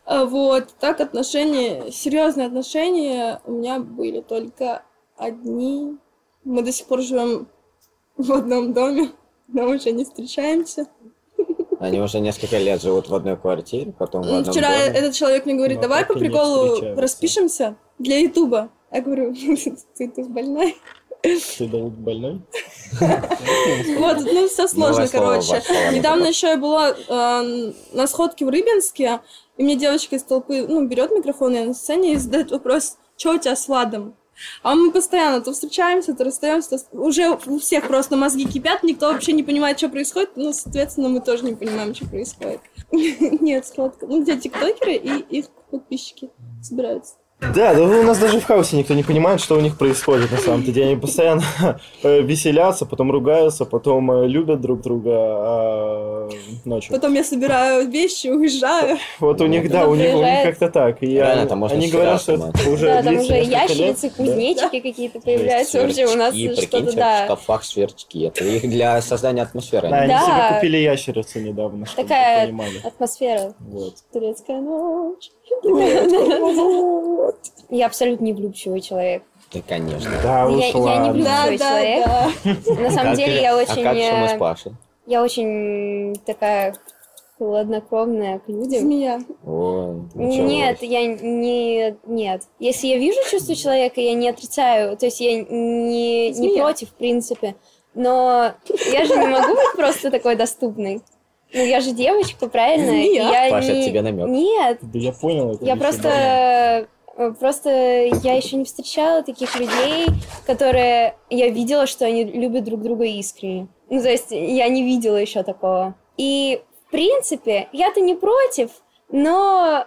А, Вот, так отношения, серьезные отношения у меня были только одни. Мы до сих пор живем в одном доме, но уже не встречаемся. Они уже несколько лет живут в одной квартире, потом в М, одном Вчера доме. этот человек мне говорит, Но давай по приколу распишемся для Ютуба. Я говорю, ты, ты больной? Ты Давид больной? Вот, ну все сложно, Новое слово короче. Недавно не еще я была э, на сходке в Рыбинске, и мне девочка из толпы, ну, берет микрофон, я на сцене и задает вопрос, что у тебя с Владом? А мы постоянно то встречаемся, то расстаемся, то... уже у всех просто мозги кипят, никто вообще не понимает, что происходит, ну, соответственно, мы тоже не понимаем, что происходит. Нет, сходка. Ну, где тиктокеры и их подписчики собираются. Да, да у нас даже в хаосе никто не понимает, что у них происходит на самом-то деле. Они постоянно э, веселятся, потом ругаются, потом э, любят друг друга а, ночью. Потом я собираю вещи, уезжаю. Вот у них, да, у них, у них как-то так. И Реально, они, там можно они говорят, что это уже Да, там уже ящерицы, Да. кузнечики какие-то появляются. Вообще у нас что-то, прикиньте, в да. шкафах сверчки. Это их для создания атмосферы. Да, они- Да. себе купили ящерицу недавно, чтобы Такая атмосфера. Вот. Турецкая ночь. Я абсолютно не влюбчивый человек. Да, конечно. Да, Я- уж я не люблю Да, человек. да. На самом Как деле я А очень... как же мы с э, Пашей? Я очень такая хладнокровная к людям. Змея. Ой, Нет, я не... Нет. Если я вижу чувство человека, я не отрицаю. То есть я не, не против, в принципе. Но я же не могу быть просто такой доступной. Ну, я же девочка, правильно? И Змея. Я Паша, не... тебе намёк. Нет, Да я понял это. я просто... давно. Э, Просто я еще не встречала таких людей, которые я видела, что они любят друг друга искренне. Ну, то есть я не видела еще такого. И, в принципе, я-то не против, но...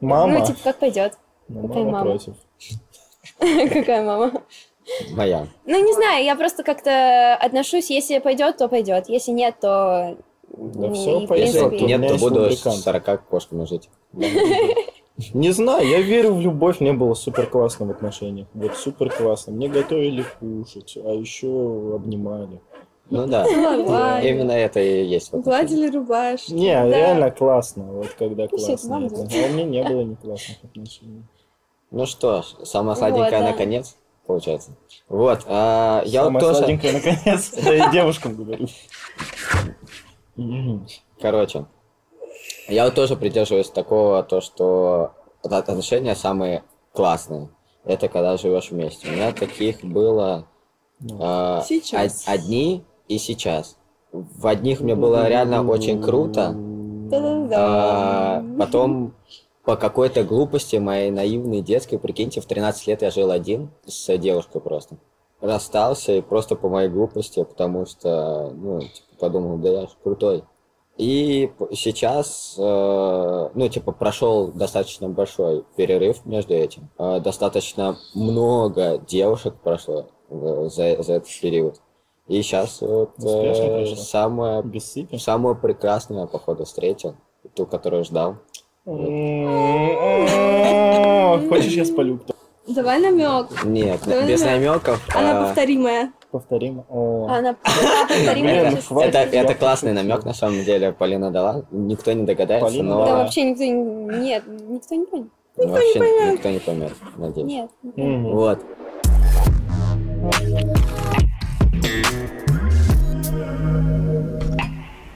Мама. Ну, типа, как пойдет. Ну, какая мама мама? против. Какая мама? Моя. Ну, не знаю, я просто как-то отношусь, если пойдет, то пойдет. Если нет, то... Да ну, всё и, в пойдёт. Если нет, то буду с 40 кошками жить. Не знаю, я верю в любовь, мне было супер классно в отношениях. Вот супер классно. Мне готовили кушать, а еще обнимали. Ну да. Именно это и есть. в отношениях. Гладили рубашки. Не, Да. реально классно, вот когда Ну, классно. это. делает. А у меня не было не классных отношений. Ну что ж, Вот, да. наконец, получается. Вот, а, я вот тоже... сладенькое, наконец. Это я девушкам говорю. Короче, я вот тоже придерживаюсь такого, то, что от- отношения самые классные. это когда живешь вместе. У меня таких было э, Сейчас. од- одни и сейчас. В одних мне было реально очень круто, а потом по какой-то глупости моей наивной детской, прикиньте, в 13 лет я жил один с девушкой просто. Расстался и просто по моей глупости, потому что, ну, типа, подумал, да я ж крутой. И сейчас, э, ну, типа, прошел достаточно большой перерыв между этим. Э, достаточно много девушек прошло за, за этот период. И сейчас вот э, самое, прекрасную, я, походу, встретил. Ту, которую ждал. Хочешь, я спалю? Давай намек. Нет, без намеков. Она а, повторимая. Повторим. Она чувство. хватит. Это, классный намек, на самом деле, Полина дала. Никто не догадается, но Да вообще никто не... Нет, никто не понял. вообще никто не поймет, надеюсь. Нет. Вот.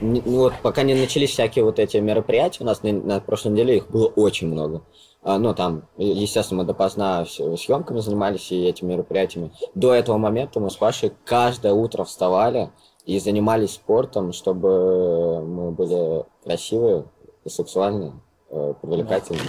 Ну вот пока не начались всякие вот эти мероприятия, у нас на, на прошлой неделе их было очень много. А, ну, там, э, естественно, мы допоздна с- съемками занимались и этими мероприятиями. До этого момента мы с Пашей каждое утро вставали и занимались спортом, чтобы мы были красивые, и сексуальные, э, привлекательные.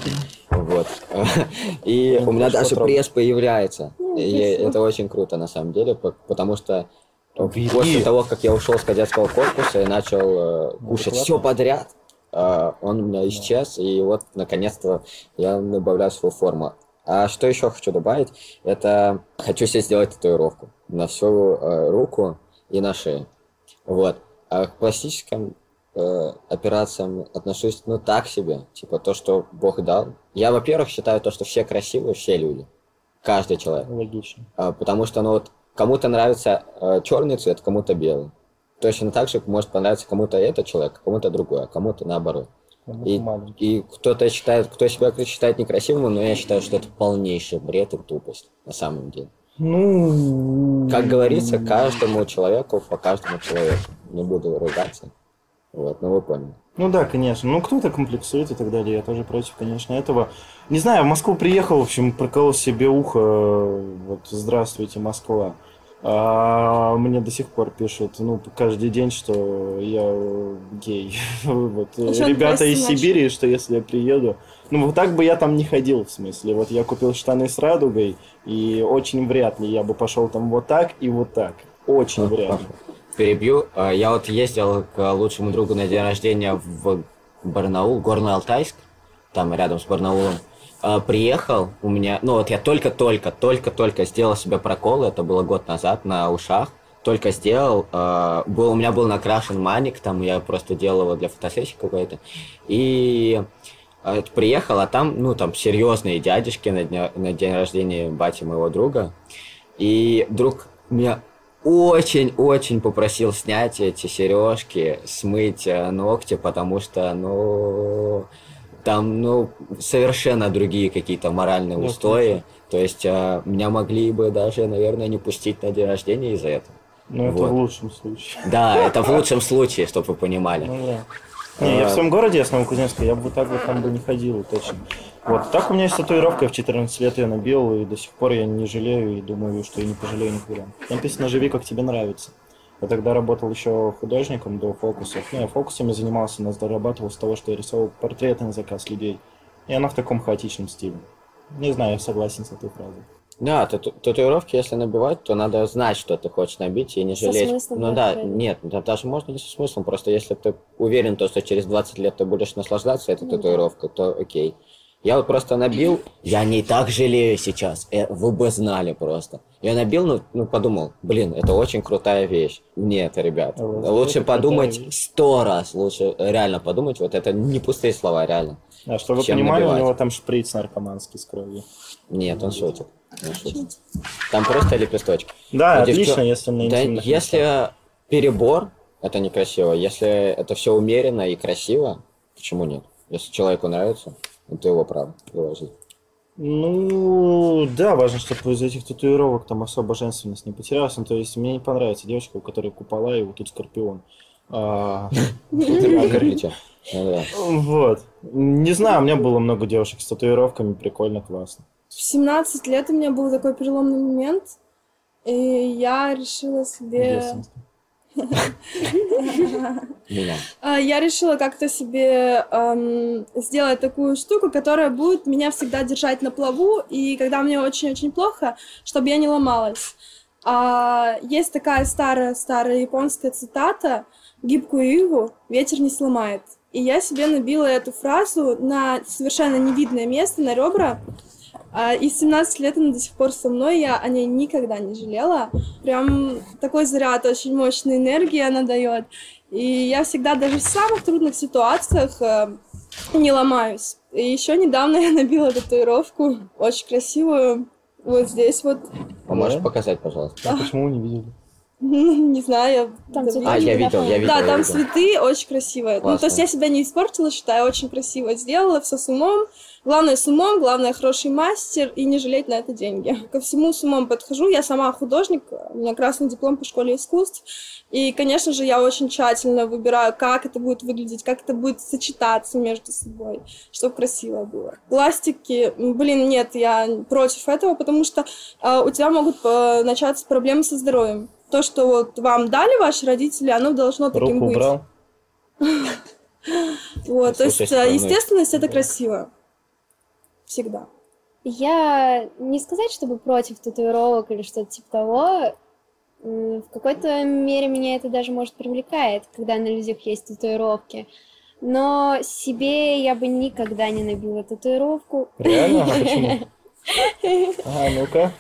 Вот. И Ну, у меня даже трогать. пресс появляется. Ну, И это очень круто, на самом деле, по- потому что после того, как я ушел с кадетского корпуса и начал э, кушать Адекватно. все подряд, э, он у меня исчез, и вот наконец-то я набавляю свою форму. А что еще хочу добавить, это хочу себе сделать татуировку на всю э, руку и на шею. Вот. А к пластическим э, операциям отношусь, ну, так себе. Типа то, что Бог дал. Я, во-первых, считаю то, что все красивые, все люди. Каждый человек. Логично. А, потому что, ну вот, кому-то нравится черный цвет, кому-то белый. Точно так же может понравиться кому-то этот человек, кому-то другой, а кому-то наоборот. И, и кто-то считает, кто себя считает некрасивым, но я считаю, что это полнейший бред и тупость на самом деле. Ну... Как говорится, каждому человеку по каждому человеку. Не буду ругаться. Вот, ну вы поняли. Ну да, конечно. Ну кто-то комплексует и так далее. Я тоже против, конечно, этого. Не знаю, в Москву приехал, в общем, проколол себе ухо. Вот, здравствуйте, Москва. А мне до сих пор пишут, ну, каждый день, что я э, гей. Вот, э, ребята из? Сибири, что если я приеду. Ну, вот так бы я там не ходил, в смысле. Вот я купил штаны с радугой, и очень вряд ли я бы пошел там вот так и вот так. Очень вряд ли. Перебью. А, Я вот ездил к лучшему другу на день рождения в Барнаул, Горно-Алтайск, там рядом с Барнаулом. А, Приехал, у меня, ну вот я только-только, только-только сделал себе прокол, это было год назад, на ушах. Только сделал, а, был, у меня был накрашен маник, там я просто делал его для фотосессии какой-то. И а, приехал, а там, ну, там серьезные дядюшки на, дня- на день рождения бати моего друга. И друг меня очень-очень попросил снять эти сережки, смыть э, ногти, потому что, ну, там, ну, совершенно другие какие-то моральные Ну, устои. То есть э, меня могли бы даже, наверное, не пустить на день рождения из-за этого. Ну, это Вот. в лучшем случае. Да, это в лучшем случае, чтобы вы понимали. Ну да. Не, я А. в своем городе, я с Новокузнецка, я бы так вот там бы не ходил, точно. Вот, так у меня есть татуировка, я в 14 лет ее набил, и до сих пор я не жалею, и думаю, что я не пожалею никогда. Написано «Живи, как тебе нравится». Я тогда работал еще художником до фокусов. Ну, я фокусами занимался, но зарабатывал с того, что я рисовал портреты на заказ людей. И она в таком хаотичном стиле. Не знаю, я согласен с этой фразой. Да, тату- татуировки, если набивать, то надо знать, что ты хочешь набить, и не Со жалеть. смыслом, ну да, да, нет, да, даже можно не со смыслом, просто если ты уверен, то, что через 20 лет ты будешь наслаждаться этой Ну да. татуировкой, то окей. Я вот просто набил, я не так жалею сейчас, э, вы бы знали просто. Я набил, ну, ну подумал, блин, это очень крутая вещь. Нет, ребят, вот лучше подумать сто раз, лучше реально подумать, вот это не пустые слова, реально. А что вы Чем понимали, у набивать? него там шприц наркоманский с кровью. Нет, он шутит. он шутит. Там просто лепесточки. Да, А отлично, девчон- если на Да, если перебор, это некрасиво. Если это все умеренно и красиво, почему нет? Если человеку нравится, это его право, жизнь. Ну, да, важно, чтобы из этих татуировок там особо женственность не потерялась. Ну, то есть мне не понравится девочка, у которой купола и вот тут скорпион. А. Вот. Не знаю, у меня было много девушек с татуировками, прикольно, классно. В 17 лет у меня был такой переломный момент, и я решила себе... Меня. А, Я решила как-то себе эм, сделать такую штуку, которая будет меня всегда держать на плаву, и когда мне очень-очень плохо, чтобы я не ломалась. А, есть такая старая-старая японская цитата «Гибкую игу ветер не сломает». И я себе набила эту фразу на совершенно невидное место, на ребра, и с 17 лет она до сих пор со мной, я о ней никогда не жалела. Прям такой заряд очень мощной энергии она дает. И я всегда даже в самых трудных ситуациях э, не ломаюсь. И еще недавно я набила татуировку, очень красивую, вот здесь вот. Поможешь Да? показать, пожалуйста? А почему не видели? Не знаю, я... Там да- цветочки, А, я видел, я видел. Да, я там видел. цветы очень красивые. Ну, то есть Классно. я себя не испортила, считаю, очень красиво сделала, все с умом. Главное с умом, главное хороший мастер и не жалеть на это деньги. Ко всему с умом подхожу. Я сама художник, у меня красный диплом по школе искусств. И, конечно же, я очень тщательно выбираю, как это будет выглядеть, как это будет сочетаться между собой, чтобы красиво было. Пластики, блин, нет, я против этого, потому что а, у тебя могут э, начаться проблемы со здоровьем. То, что вот вам дали ваши родители, оно должно таким Руку быть. убрал? Вот, то есть, э, естественность это красиво. Всегда. Я не сказать, чтобы против татуировок или что-то типа того. В какой-то мере меня это даже, может, привлекает, когда на людях есть татуировки. Но себе я бы никогда не набила татуировку. Реально? А почему? А, ну-ка.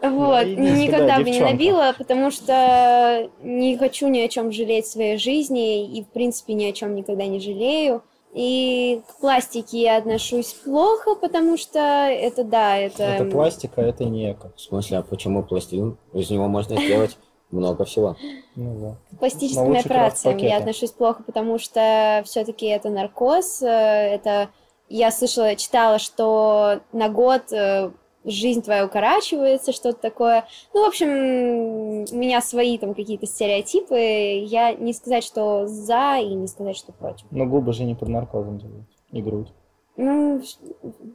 Вот, сюда, никогда бы не девчонка. набила, потому что не хочу ни о чем жалеть в своей жизни и, в принципе, ни о чем никогда не жалею. И к пластике я отношусь плохо, потому что это, да, это... Это пластика, это не эко. В смысле, а почему пластилин? Из него можно сделать много всего. Ну да. К пластическим операциям я отношусь плохо, потому что все-таки это наркоз. э, Это я слышала, читала, что на год э, жизнь твоя укорачивается, что-то такое. Ну, в общем, у меня свои там какие-то стереотипы. Я не сказать, что за, и не сказать, что против. Но губы же не под наркозом делают. И грудь. Ну,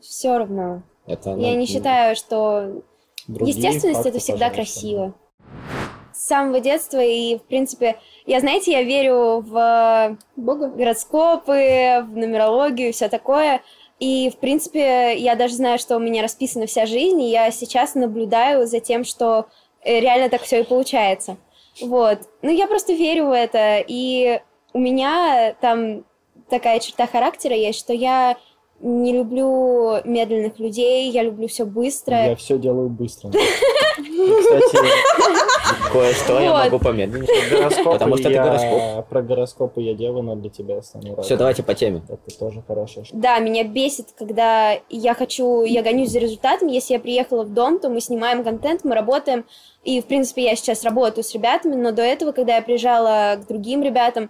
все равно. Это, Я ну, не считаю, что Другие Естественность факты, это всегда пожалуйста. красиво. С самого детства и, в принципе, я, знаете, я верю в Бога. гороскопы, в нумерологию, все такое. И, в принципе, я даже знаю, что у меня расписана вся жизнь, и я сейчас наблюдаю за тем, что э, реально так все и получается. Вот. Ну, я просто верю в это, и у меня там такая черта характера есть, что я не люблю медленных людей, я люблю все быстро. Я все делаю быстро. Кстати, Кое-что я могу помедленнее. Потому что это я- гороскоп. Про гороскопы я делаю, но для тебя оставлю. Все, давайте по теме. Это тоже хорошая штука. Да, меня бесит, когда я хочу, я гонюсь за результатом. Если я приехала в дом, то мы снимаем контент, мы работаем. И, в принципе, я сейчас работаю с ребятами, но до этого, когда я приезжала к другим ребятам,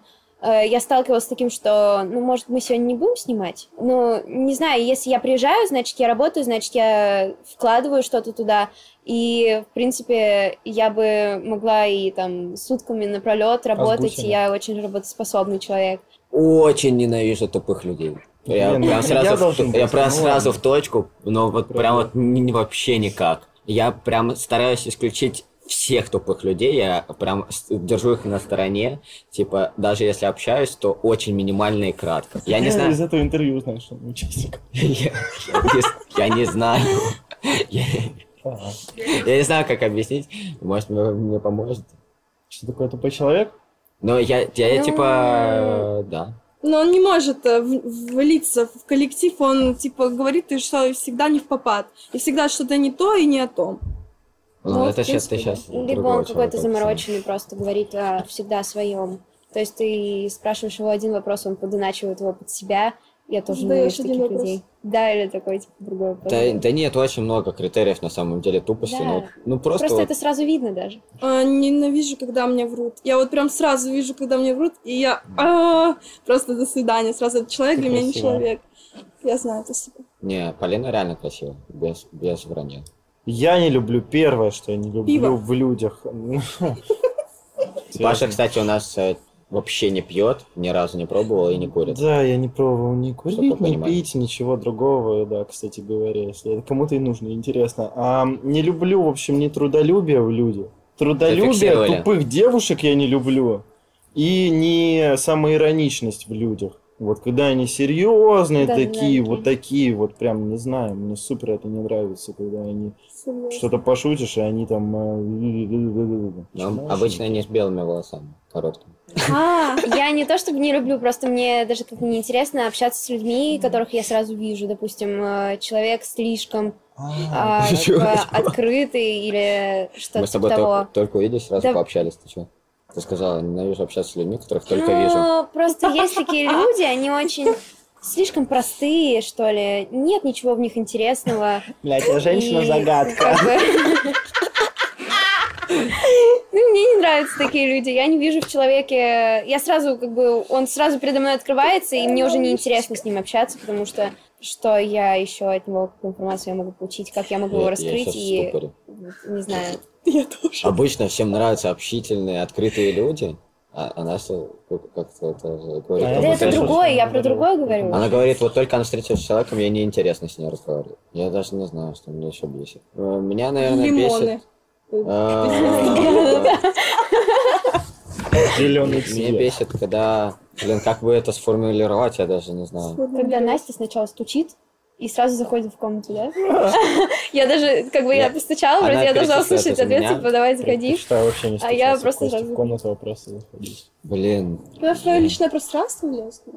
я сталкивалась с таким, что, ну, может, мы сегодня не будем снимать? Ну, не знаю, если я приезжаю, значит, я работаю, значит, я вкладываю что-то туда. И, в принципе, я бы могла и там сутками напролет работать, Озвучено. и я очень работоспособный человек. Очень ненавижу тупых людей. Я Блин, прям я сразу, в, должен я прям сразу в точку, но вот Правда. прям вот ни- вообще никак. Я прям стараюсь исключить всех тупых людей, я прям держу их на стороне. Типа, даже если общаюсь, то очень минимально и кратко. Я не знаю. из этого интервью знаешь, что он участник. Я не- знаю. Я не знаю, как объяснить. Может, мне мне поможет. Что такое тупой человек? Но я, я, я Ну, типа, да. Но он не может э, влиться в коллектив, он типа говорит, что всегда не в попад. И всегда что-то не то и не о том. Ну, Ну, это сейчас ты сейчас. Либо он какой-то замороченный, просто говорит о всегда своем. То есть ты спрашиваешь его один вопрос, он подуначивает его под себя. Я тоже ненавижу один таких вопрос. людей. Да, или такой, типа, другой вопрос. Да, да нет, очень много критериев на самом деле тупости. Да. Ну, ну просто, Просто вот- это сразу видно даже. А, ненавижу, когда мне врут. Я вот прям сразу вижу, когда мне врут, и я а, просто до свидания. Сразу этот человек для меня не человек. Я знаю, спасибо. Не, Полина реально красивая, без, без вранья. Я не люблю первое, что я не люблю Пиво. в людях. Паша, кстати, у нас э, вообще не пьет, ни разу не пробовал и не курит. Да, я не пробовал ни курить, ни понимали. пить, ничего другого, да, кстати говоря, если это кому-то и нужно, интересно. А, не люблю, в общем, ни трудолюбие в людях. Трудолюбие тупых девушек я не люблю. И не самоироничность в людях. Вот когда они серьезные Да, такие, да, вот такие, вот прям, не знаю, мне супер это не нравится, когда они что-то пошутишь, и они там... э, начинают обычно они с белыми волосами, короткими. А, Я не то чтобы не люблю, просто мне даже как неинтересно общаться с людьми, которых я сразу вижу. Допустим, э, человек слишком а, Чего? типа, открытый или Мы что-то с тобой типа того. только, только увидели, сразу Да. пообщались. Ты что? Ты сказала, ненавижу общаться с людьми, которых только вижу. Ну, просто есть такие люди, они очень слишком простые, что ли. Нет ничего в них интересного. Блять, я женщина-загадка. Ну, мне не нравятся такие люди. Я не вижу в человеке... Я сразу, как бы, он сразу передо мной открывается, и мне уже не интересно с ним общаться, потому что что я еще от него, какую информацию я могу получить, как я могу его Я- я раскрыть, в и не знаю. я тоже. Обычно всем нравятся общительные, открытые люди, а она что, как- как-то это говорит. А Да это другое, что я про другое говорю. Она говорит, вот только она встретилась с человеком, ей неинтересно с ней разговаривать. Я даже не знаю, что меня еще бесит. Э, Меня, наверное, Лимоны. бесит... э, Зеленый Меня бесит, когда... Блин, как бы это сформулировать, я даже не знаю. Когда Настя сначала стучит и сразу заходит в комнату, да? Я даже, как бы я постучала, вроде я должна услышать ответ, типа, давай заходи. Предпочитаю вообще не А я просто сразу- в комнату, а просто заходить. Блин. В твое личное пространство влез?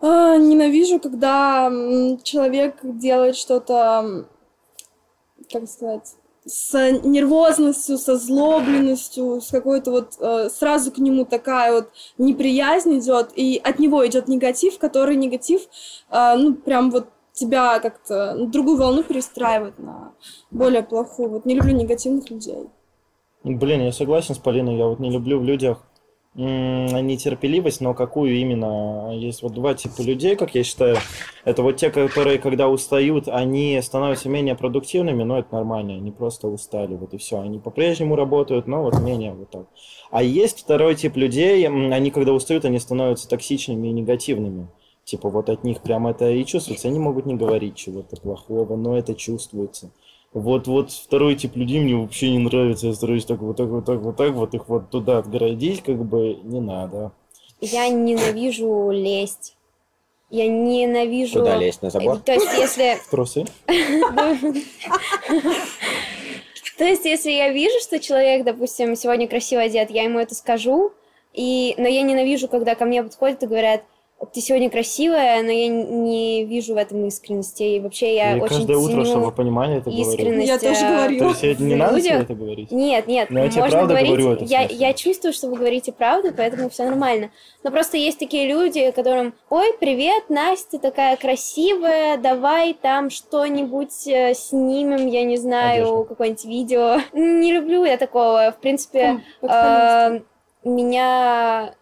А, ненавижу, когда человек делает что-то, как сказать, с нервозностью, со злобленностью, с какой-то вот э, сразу к нему такая вот неприязнь идет, и от него идет негатив, который негатив, э, ну прям вот тебя как-то на другую волну перестраивает на более плохую. Вот не люблю негативных людей. Блин, я согласен с Полиной, я вот не люблю в людях нетерпеливость, но какую именно? Есть вот два типа людей, как я считаю. Это вот те, которые, когда устают, они становятся менее продуктивными, но это нормально, они просто устали, вот и все. Они по-прежнему работают, но вот менее вот так. А есть второй тип людей, они когда устают, они становятся токсичными и негативными. Типа вот от них прям это и чувствуется. Они могут не говорить чего-то плохого, но это чувствуется. Вот, вот второй тип людей мне вообще не нравится. Я стараюсь так вот так вот так вот так вот их вот туда отгородить, как бы не надо. Я ненавижу лезть. Я ненавижу... Куда лезть, на забор? То есть, если... В трусы? То есть, если я вижу, что человек, допустим, сегодня красиво одет, я ему это скажу, и... но я ненавижу, когда ко мне подходят и говорят, ты сегодня красивая, но я не вижу в этом искренности. И вообще я Или очень каждое утро, чтобы понимание это говорить. искренность. Я тоже э, говорю. То есть не надо тебе людях. это говорить? Нет, нет, Но я тебе можно правда говорить. говорю это я, я чувствую, что вы говорите правду, поэтому все нормально. Но просто есть такие люди, которым, ой, привет, Настя такая красивая, давай там что-нибудь э, снимем, я не знаю, какое-нибудь видео. Не люблю я такого. В принципе, э, меня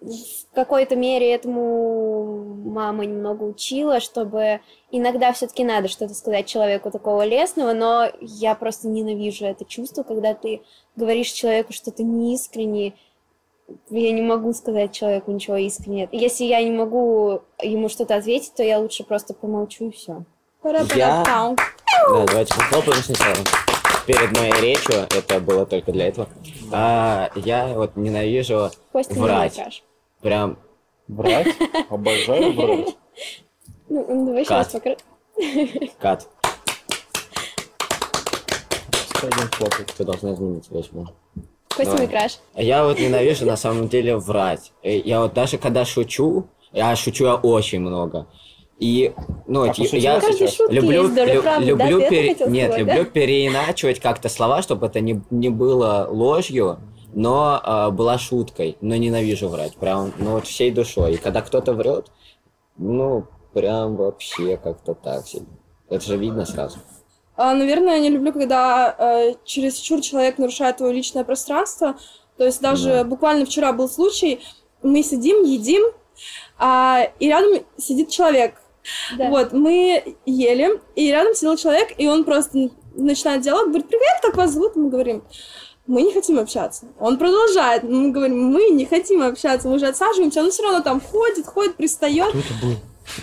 в какой-то мере этому мама немного учила, чтобы иногда все-таки надо что-то сказать человеку такого лестного, но я просто ненавижу это чувство, когда ты говоришь человеку что-то неискренне, я не могу сказать человеку ничего искренне. Если я не могу ему что-то ответить, то я лучше просто помолчу и все. Пара-пара-пау. Да, давайте похлопаем сначала. Перед моей речью, это было только для этого, а, я вот ненавижу Костя не Врать. Прям Врать? Обожаю врать. Ну, ну, давай Кат. покра- кат. Один хлопок. Ты должна изменить мол. Костя краш. Я вот ненавижу на самом деле врать. Э, Я вот даже когда шучу, я шучу я очень много. И, ну, А вот я- сейчас? Люблю, лю- правды, да? люблю, это пере- нет, сказать, люблю да? переиначивать как-то слова, чтобы это не, не было ложью, но а, была шуткой. Но ненавижу врать, прям, ну вот всей душой. И когда кто-то врет, ну, прям вообще как-то так себе. Это же видно сразу. А, Наверное, я не люблю, когда э, чересчур человек нарушает твое личное пространство. То есть даже Да. буквально вчера был случай, мы сидим, едим, а, и рядом сидит человек. Да. Вот, мы ели, и рядом сидел человек, и он просто начинает диалог, говорит, привет, как вас зовут? Мы говорим, мы не хотим общаться. Он продолжает, мы говорим, мы не хотим общаться, мы уже отсаживаемся, он все равно там ходит, ходит, пристает. Кто это был?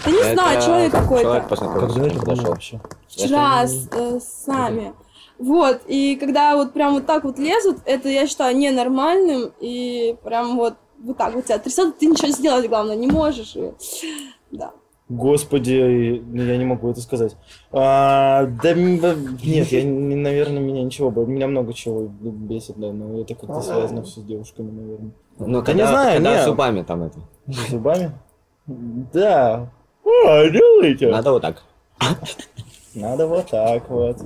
Да не знаю, человек какой-то. Человек познакомился, Когда это подошел. вообще? Вчера с, э, с нами. Вот, и когда вот прям вот так вот лезут, это я считаю ненормальным, и прям вот вот так вот тебя трясет, ты ничего сделать, главное, не можешь. И... Да. Господи, ну, я не могу это сказать. А, да, нет, я, не- наверное, меня ничего, меня много чего бесит, да, но это как-то связано все с девушками, наверное. Ну, Да когда, не знаю, когда не. зубами там это. С зубами? Да. А, делайте. Надо вот так. Надо вот так вот.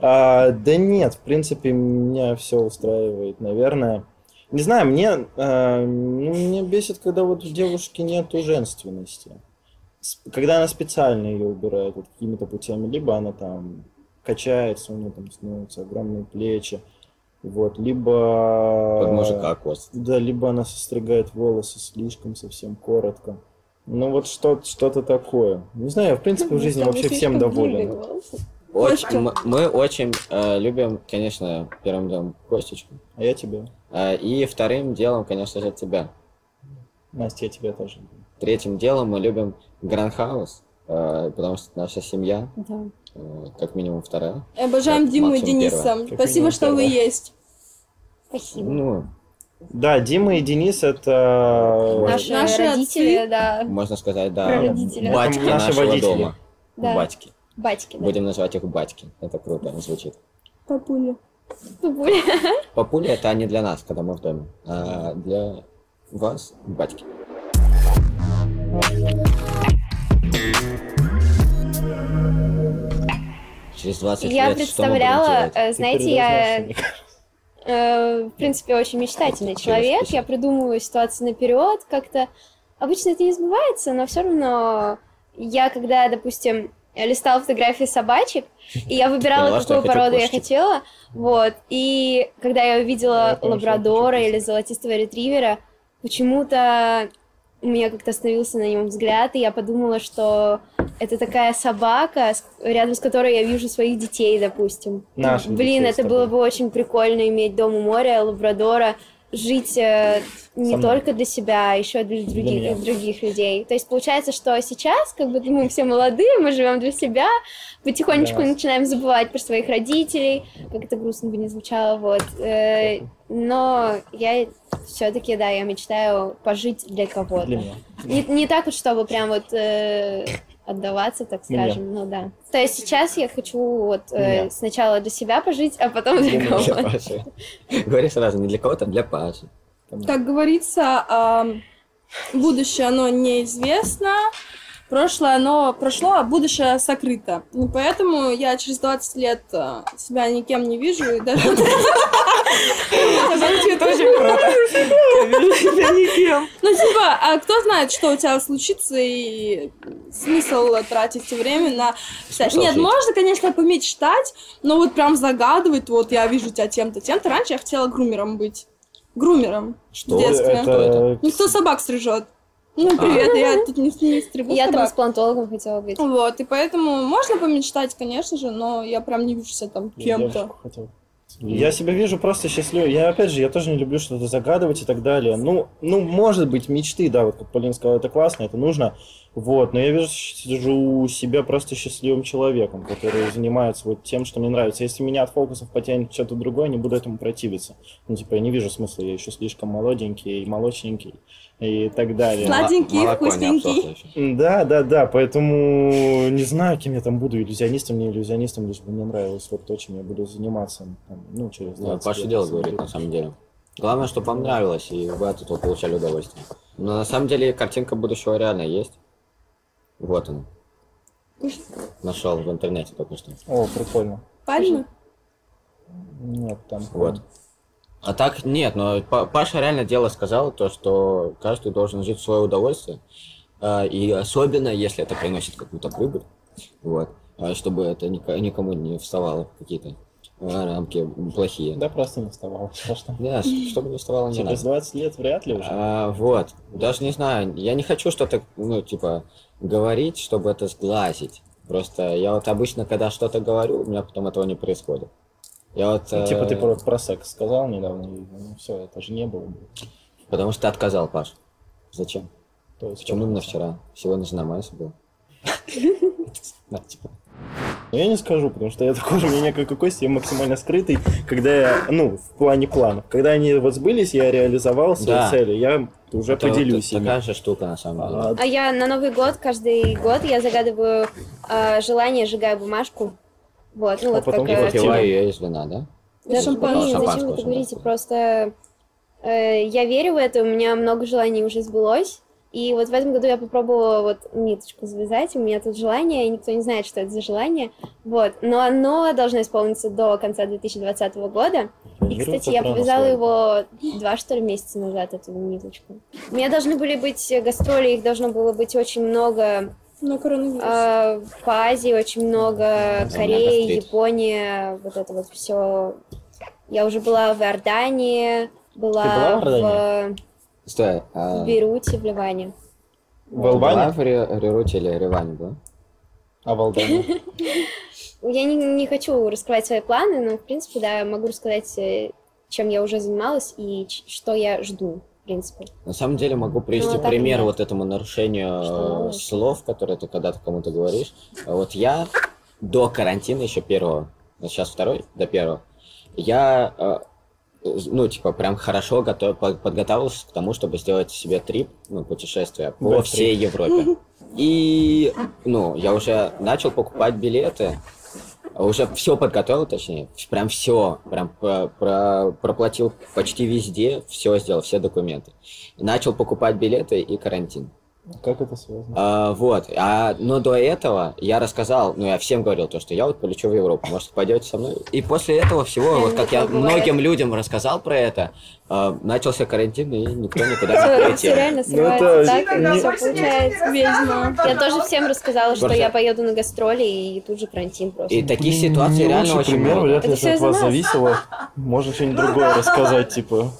А, да нет, в принципе, меня все устраивает, наверное. Не знаю, мне, а, ну, мне бесит, когда вот у девушки нету женственности. Когда она специально ее убирает вот какими-то путями, либо она там качается, у нее там становятся огромные плечи, вот, либо... Под мужика кост. Да, либо она состригает волосы слишком совсем коротко. Ну вот что- что-то такое. Не знаю, я в принципе в жизни вообще всем доволен. Очень, Костя. м- мы очень э, любим, конечно, первым делом Костечку. А я тебя. Э, и вторым делом, конечно же, тебя. Настя, я тебя тоже. люблю. Третьим делом мы любим Гранхаус, э, потому что это наша семья, Да. э, как минимум вторая. Обожаем Так, Диму и Дениса. первое. Как Спасибо, что вы первое. есть. Спасибо. Ну, Да, Дима и Денис это... Наши, Наши родители, отцы. да. можно сказать, да, Прародители. батьки Это наши нашего водители. дома. Да. Батьки. Батьки, да. Будем называть их батьки. Это круто звучит. Папуля. Бабуля. Папуля это не для нас, когда мы в доме, а для вас батьки. Через 20 Я лет представляла, что мы будем делать? э, знаете, я, э, в принципе, очень мечтательный человек. Я придумываю ситуации наперед, как-то обычно это не сбывается, но все равно я, когда, допустим, листала фотографии собачек, и я выбирала, Поняла, я какую хочу породу я хотела, вот, и когда я увидела Я я лабрадора или золотистого ретривера, почему-то у меня как-то остановился на нем взгляд, и я подумала, что это такая собака, рядом с которой я вижу своих детей, допустим. Наших Блин, детей это было бы очень прикольно иметь дом у моря, лабрадора, жить э, не мной. только для себя, а еще для других, меня. других людей. То есть получается, что сейчас, как бы мы все молодые, мы живем для себя, потихонечку Для начинаем забывать про своих родителей, как это грустно бы не звучало, вот. Э, но я все-таки, да, я мечтаю пожить для кого-то. Для меня. Не, не так вот, чтобы прям вот э, отдаваться, так скажем, ну да. То есть сейчас я хочу вот э, сначала для себя пожить, а потом для Для кого-то. Паши. Говори сразу, не для кого-то, а для Паши. Как говорится, ам, будущее, оно неизвестно, прошлое, оно прошло, а будущее сокрыто. И поэтому я через 20 лет а, себя никем не вижу, и даже... Звучит очень круто. Ну, типа, а кто знает, что у тебя случится, и смысл тратить время на... Нет, можно, конечно, помечтать, но вот прям загадывать, вот я вижу тебя тем-то, тем-то. Раньше я хотела грумером быть. Грумером. Что? В детстве. Это? Ну, кто собак стрижет? Ну, привет, я тут не, не стригу Я собак. трансплантологом хотела быть. Вот, и поэтому можно помечтать, конечно же, но я прям не вижу себя там Я кем-то. Я себя вижу просто счастливым. Я, опять же, я тоже не люблю что-то загадывать и так далее. Ну, ну, может быть, мечты, да, вот как Полина сказала, это классно, это нужно. Вот, но я вижу сижу себя просто счастливым человеком, который занимается вот тем, что мне нравится. Если меня от фокусов потянет что-то другое, не буду этому противиться. Ну, типа, я не вижу смысла, я еще слишком молоденький и молочненький и так далее. Сладкий. Сладенький, Молоко еще. Да, да, да, поэтому не знаю, кем я там буду, иллюзионистом, не иллюзионистом, лишь бы мне нравилось вот то, чем я буду заниматься, там, ну, через Да, 20 Паша лет, дело на самом говорит, деле. на самом деле. Главное, чтобы вам нравилось, и вы от этого получали удовольствие. Но на самом деле картинка будущего реально есть. Вот он. Нашел в интернете только что. О, прикольно. Пальмы? Нет, там... Вот. А так нет, но Па- Паша реально дело сказал, то, что каждый должен жить в свое удовольствие. А, И особенно, если это приносит какую-то прибыль. Вот. А, Чтобы это никому не вставало какие-то а, рамки плохие. Да, просто не вставал. Просто. Да, чтобы не вставало не Через надо. 20 лет вряд ли уже. А, вот. Даже не знаю, я не хочу что-то, ну, типа, говорить, чтобы это сглазить. Просто я вот обычно, когда что-то говорю, у меня потом этого не происходит. Я вот, Ну, Типа ты э, про, про секс сказал недавно, и ну, все, это же не было. бы. Потому что ты отказал, Паш. Зачем? То есть, Почему именно вчера? Сегодня же нормально всё было. Да, типа. Ну, я не скажу, потому что я такой же, у меня как у Кости, я максимально скрытый, когда я, ну, в плане планов. Когда они вот сбылись, я реализовал свои Да. цели, я уже Это вот поделюсь ими. такая же штука, на самом деле. А, А я на Новый год, каждый год я загадываю э, желание, сжигаю бумажку. Вот, ну А вот потом как... Выпиваю ее из вина, да? Да, Шампанское. зачем вы это говорите? шампанское. Просто э, я верю в это, у меня много желаний уже сбылось. И вот в этом году я попробовала вот ниточку завязать, у меня тут желание, и никто не знает, что это за желание. Вот, но оно должно исполниться до конца 2020 года. И, кстати, я повязала его два, что ли, месяца назад, эту ниточку. У меня должны были быть гастроли, их должно было быть очень много На коронавирус. а, по Азии, очень много Кореи, гастрит. Япония, вот это вот все. Я уже была в Иордании, была, была в в, Стой, а... в Бейруте, в Ливане. В Албании? Была в Реруте или Реване, да? А в Албании? Я не, не хочу раскрывать свои планы, но, в принципе, да, могу рассказать, э, чем я уже занималась и что я жду, принципе. На самом деле могу привести Ну, пример вот этому нарушению Что э, слов, которые ты когда-то кому-то говоришь. Вот я до карантина еще первого, ну, сейчас второй, до первого, я, э, ну, типа, прям хорошо готов, по- подготовился к тому, чтобы сделать себе трип, ну, путешествие по всей Европе. И, ну, я уже начал покупать билеты, уже все подготовил, точнее, прям все, прям про- про- проплатил почти везде, все сделал, все документы. Начал покупать билеты и карантин. Как это связано? А, вот, а, но до этого я рассказал, ну я всем говорил то, что я вот полечу в Европу, может пойдете со мной? И после этого всего, вот как я многим людям рассказал про это, а, начался карантин и никто никуда не Все, полетел. реально Ну, срывается так, все получается. Я тоже всем рассказала, что я поеду на гастроли, и тут же карантин просто. И таких ситуаций реально очень пример, много. вряд ли от вас зависело. Можно что-нибудь другое рассказать, типа.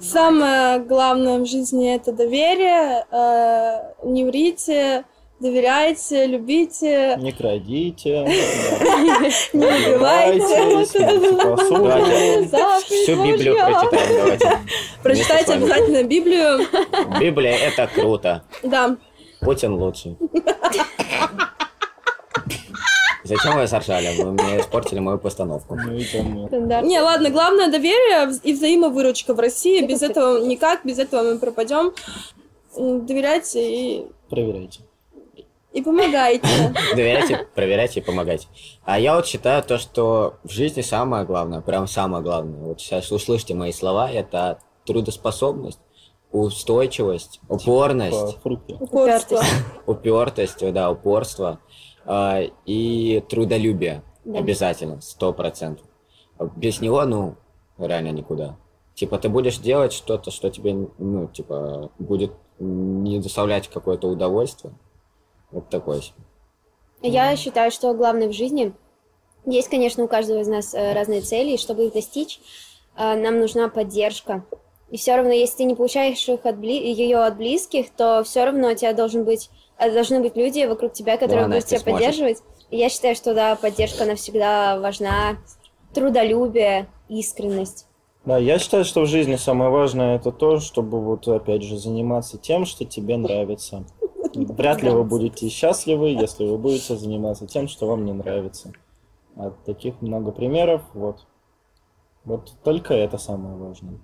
Самое главное в жизни это доверие. э, не врите, доверяйте, любите, Не крадите, не убивайте. Всю Библию прочитаем, давайте. Прочитайте обязательно Библию. Библия это круто. Да. Путин лучший. Зачем вы заржали? Вы мне испортили мою постановку. Ну. Не, ладно, главное доверие и взаимовыручка в России. Без этого никак, без этого мы пропадем. Доверяйте и, Проверяйте. и помогайте. Доверяйте, проверяйте и помогайте. А я вот считаю то, что в жизни самое главное, прям самое главное, вот сейчас услышьте мои слова, это трудоспособность, устойчивость, По упорность, фрукте. Упорство. упертость, да, упорство и трудолюбие. Да. Обязательно, сто процентов. Без него, ну, реально никуда. Типа, ты будешь делать что-то, что тебе, ну, типа, будет не доставлять какое-то удовольствие. Вот такое себе. Я считаю, что главное в жизни, есть, конечно, у каждого из нас э, разные цели, и чтобы их достичь, э, нам нужна поддержка. И все равно, если ты не получаешь их от бли- ее от близких, то все равно у тебя должен быть, должны быть люди вокруг тебя, которые Да, будут тебя сможет. поддерживать. Я считаю, что да, поддержка, она всегда важна. Трудолюбие, искренность. Да, я считаю, что в жизни самое важное это то, чтобы вот опять же заниматься тем, что тебе нравится. Вряд ли вы будете счастливы, если вы будете заниматься тем, что вам не нравится. А таких много примеров, вот. Вот только это самое важное.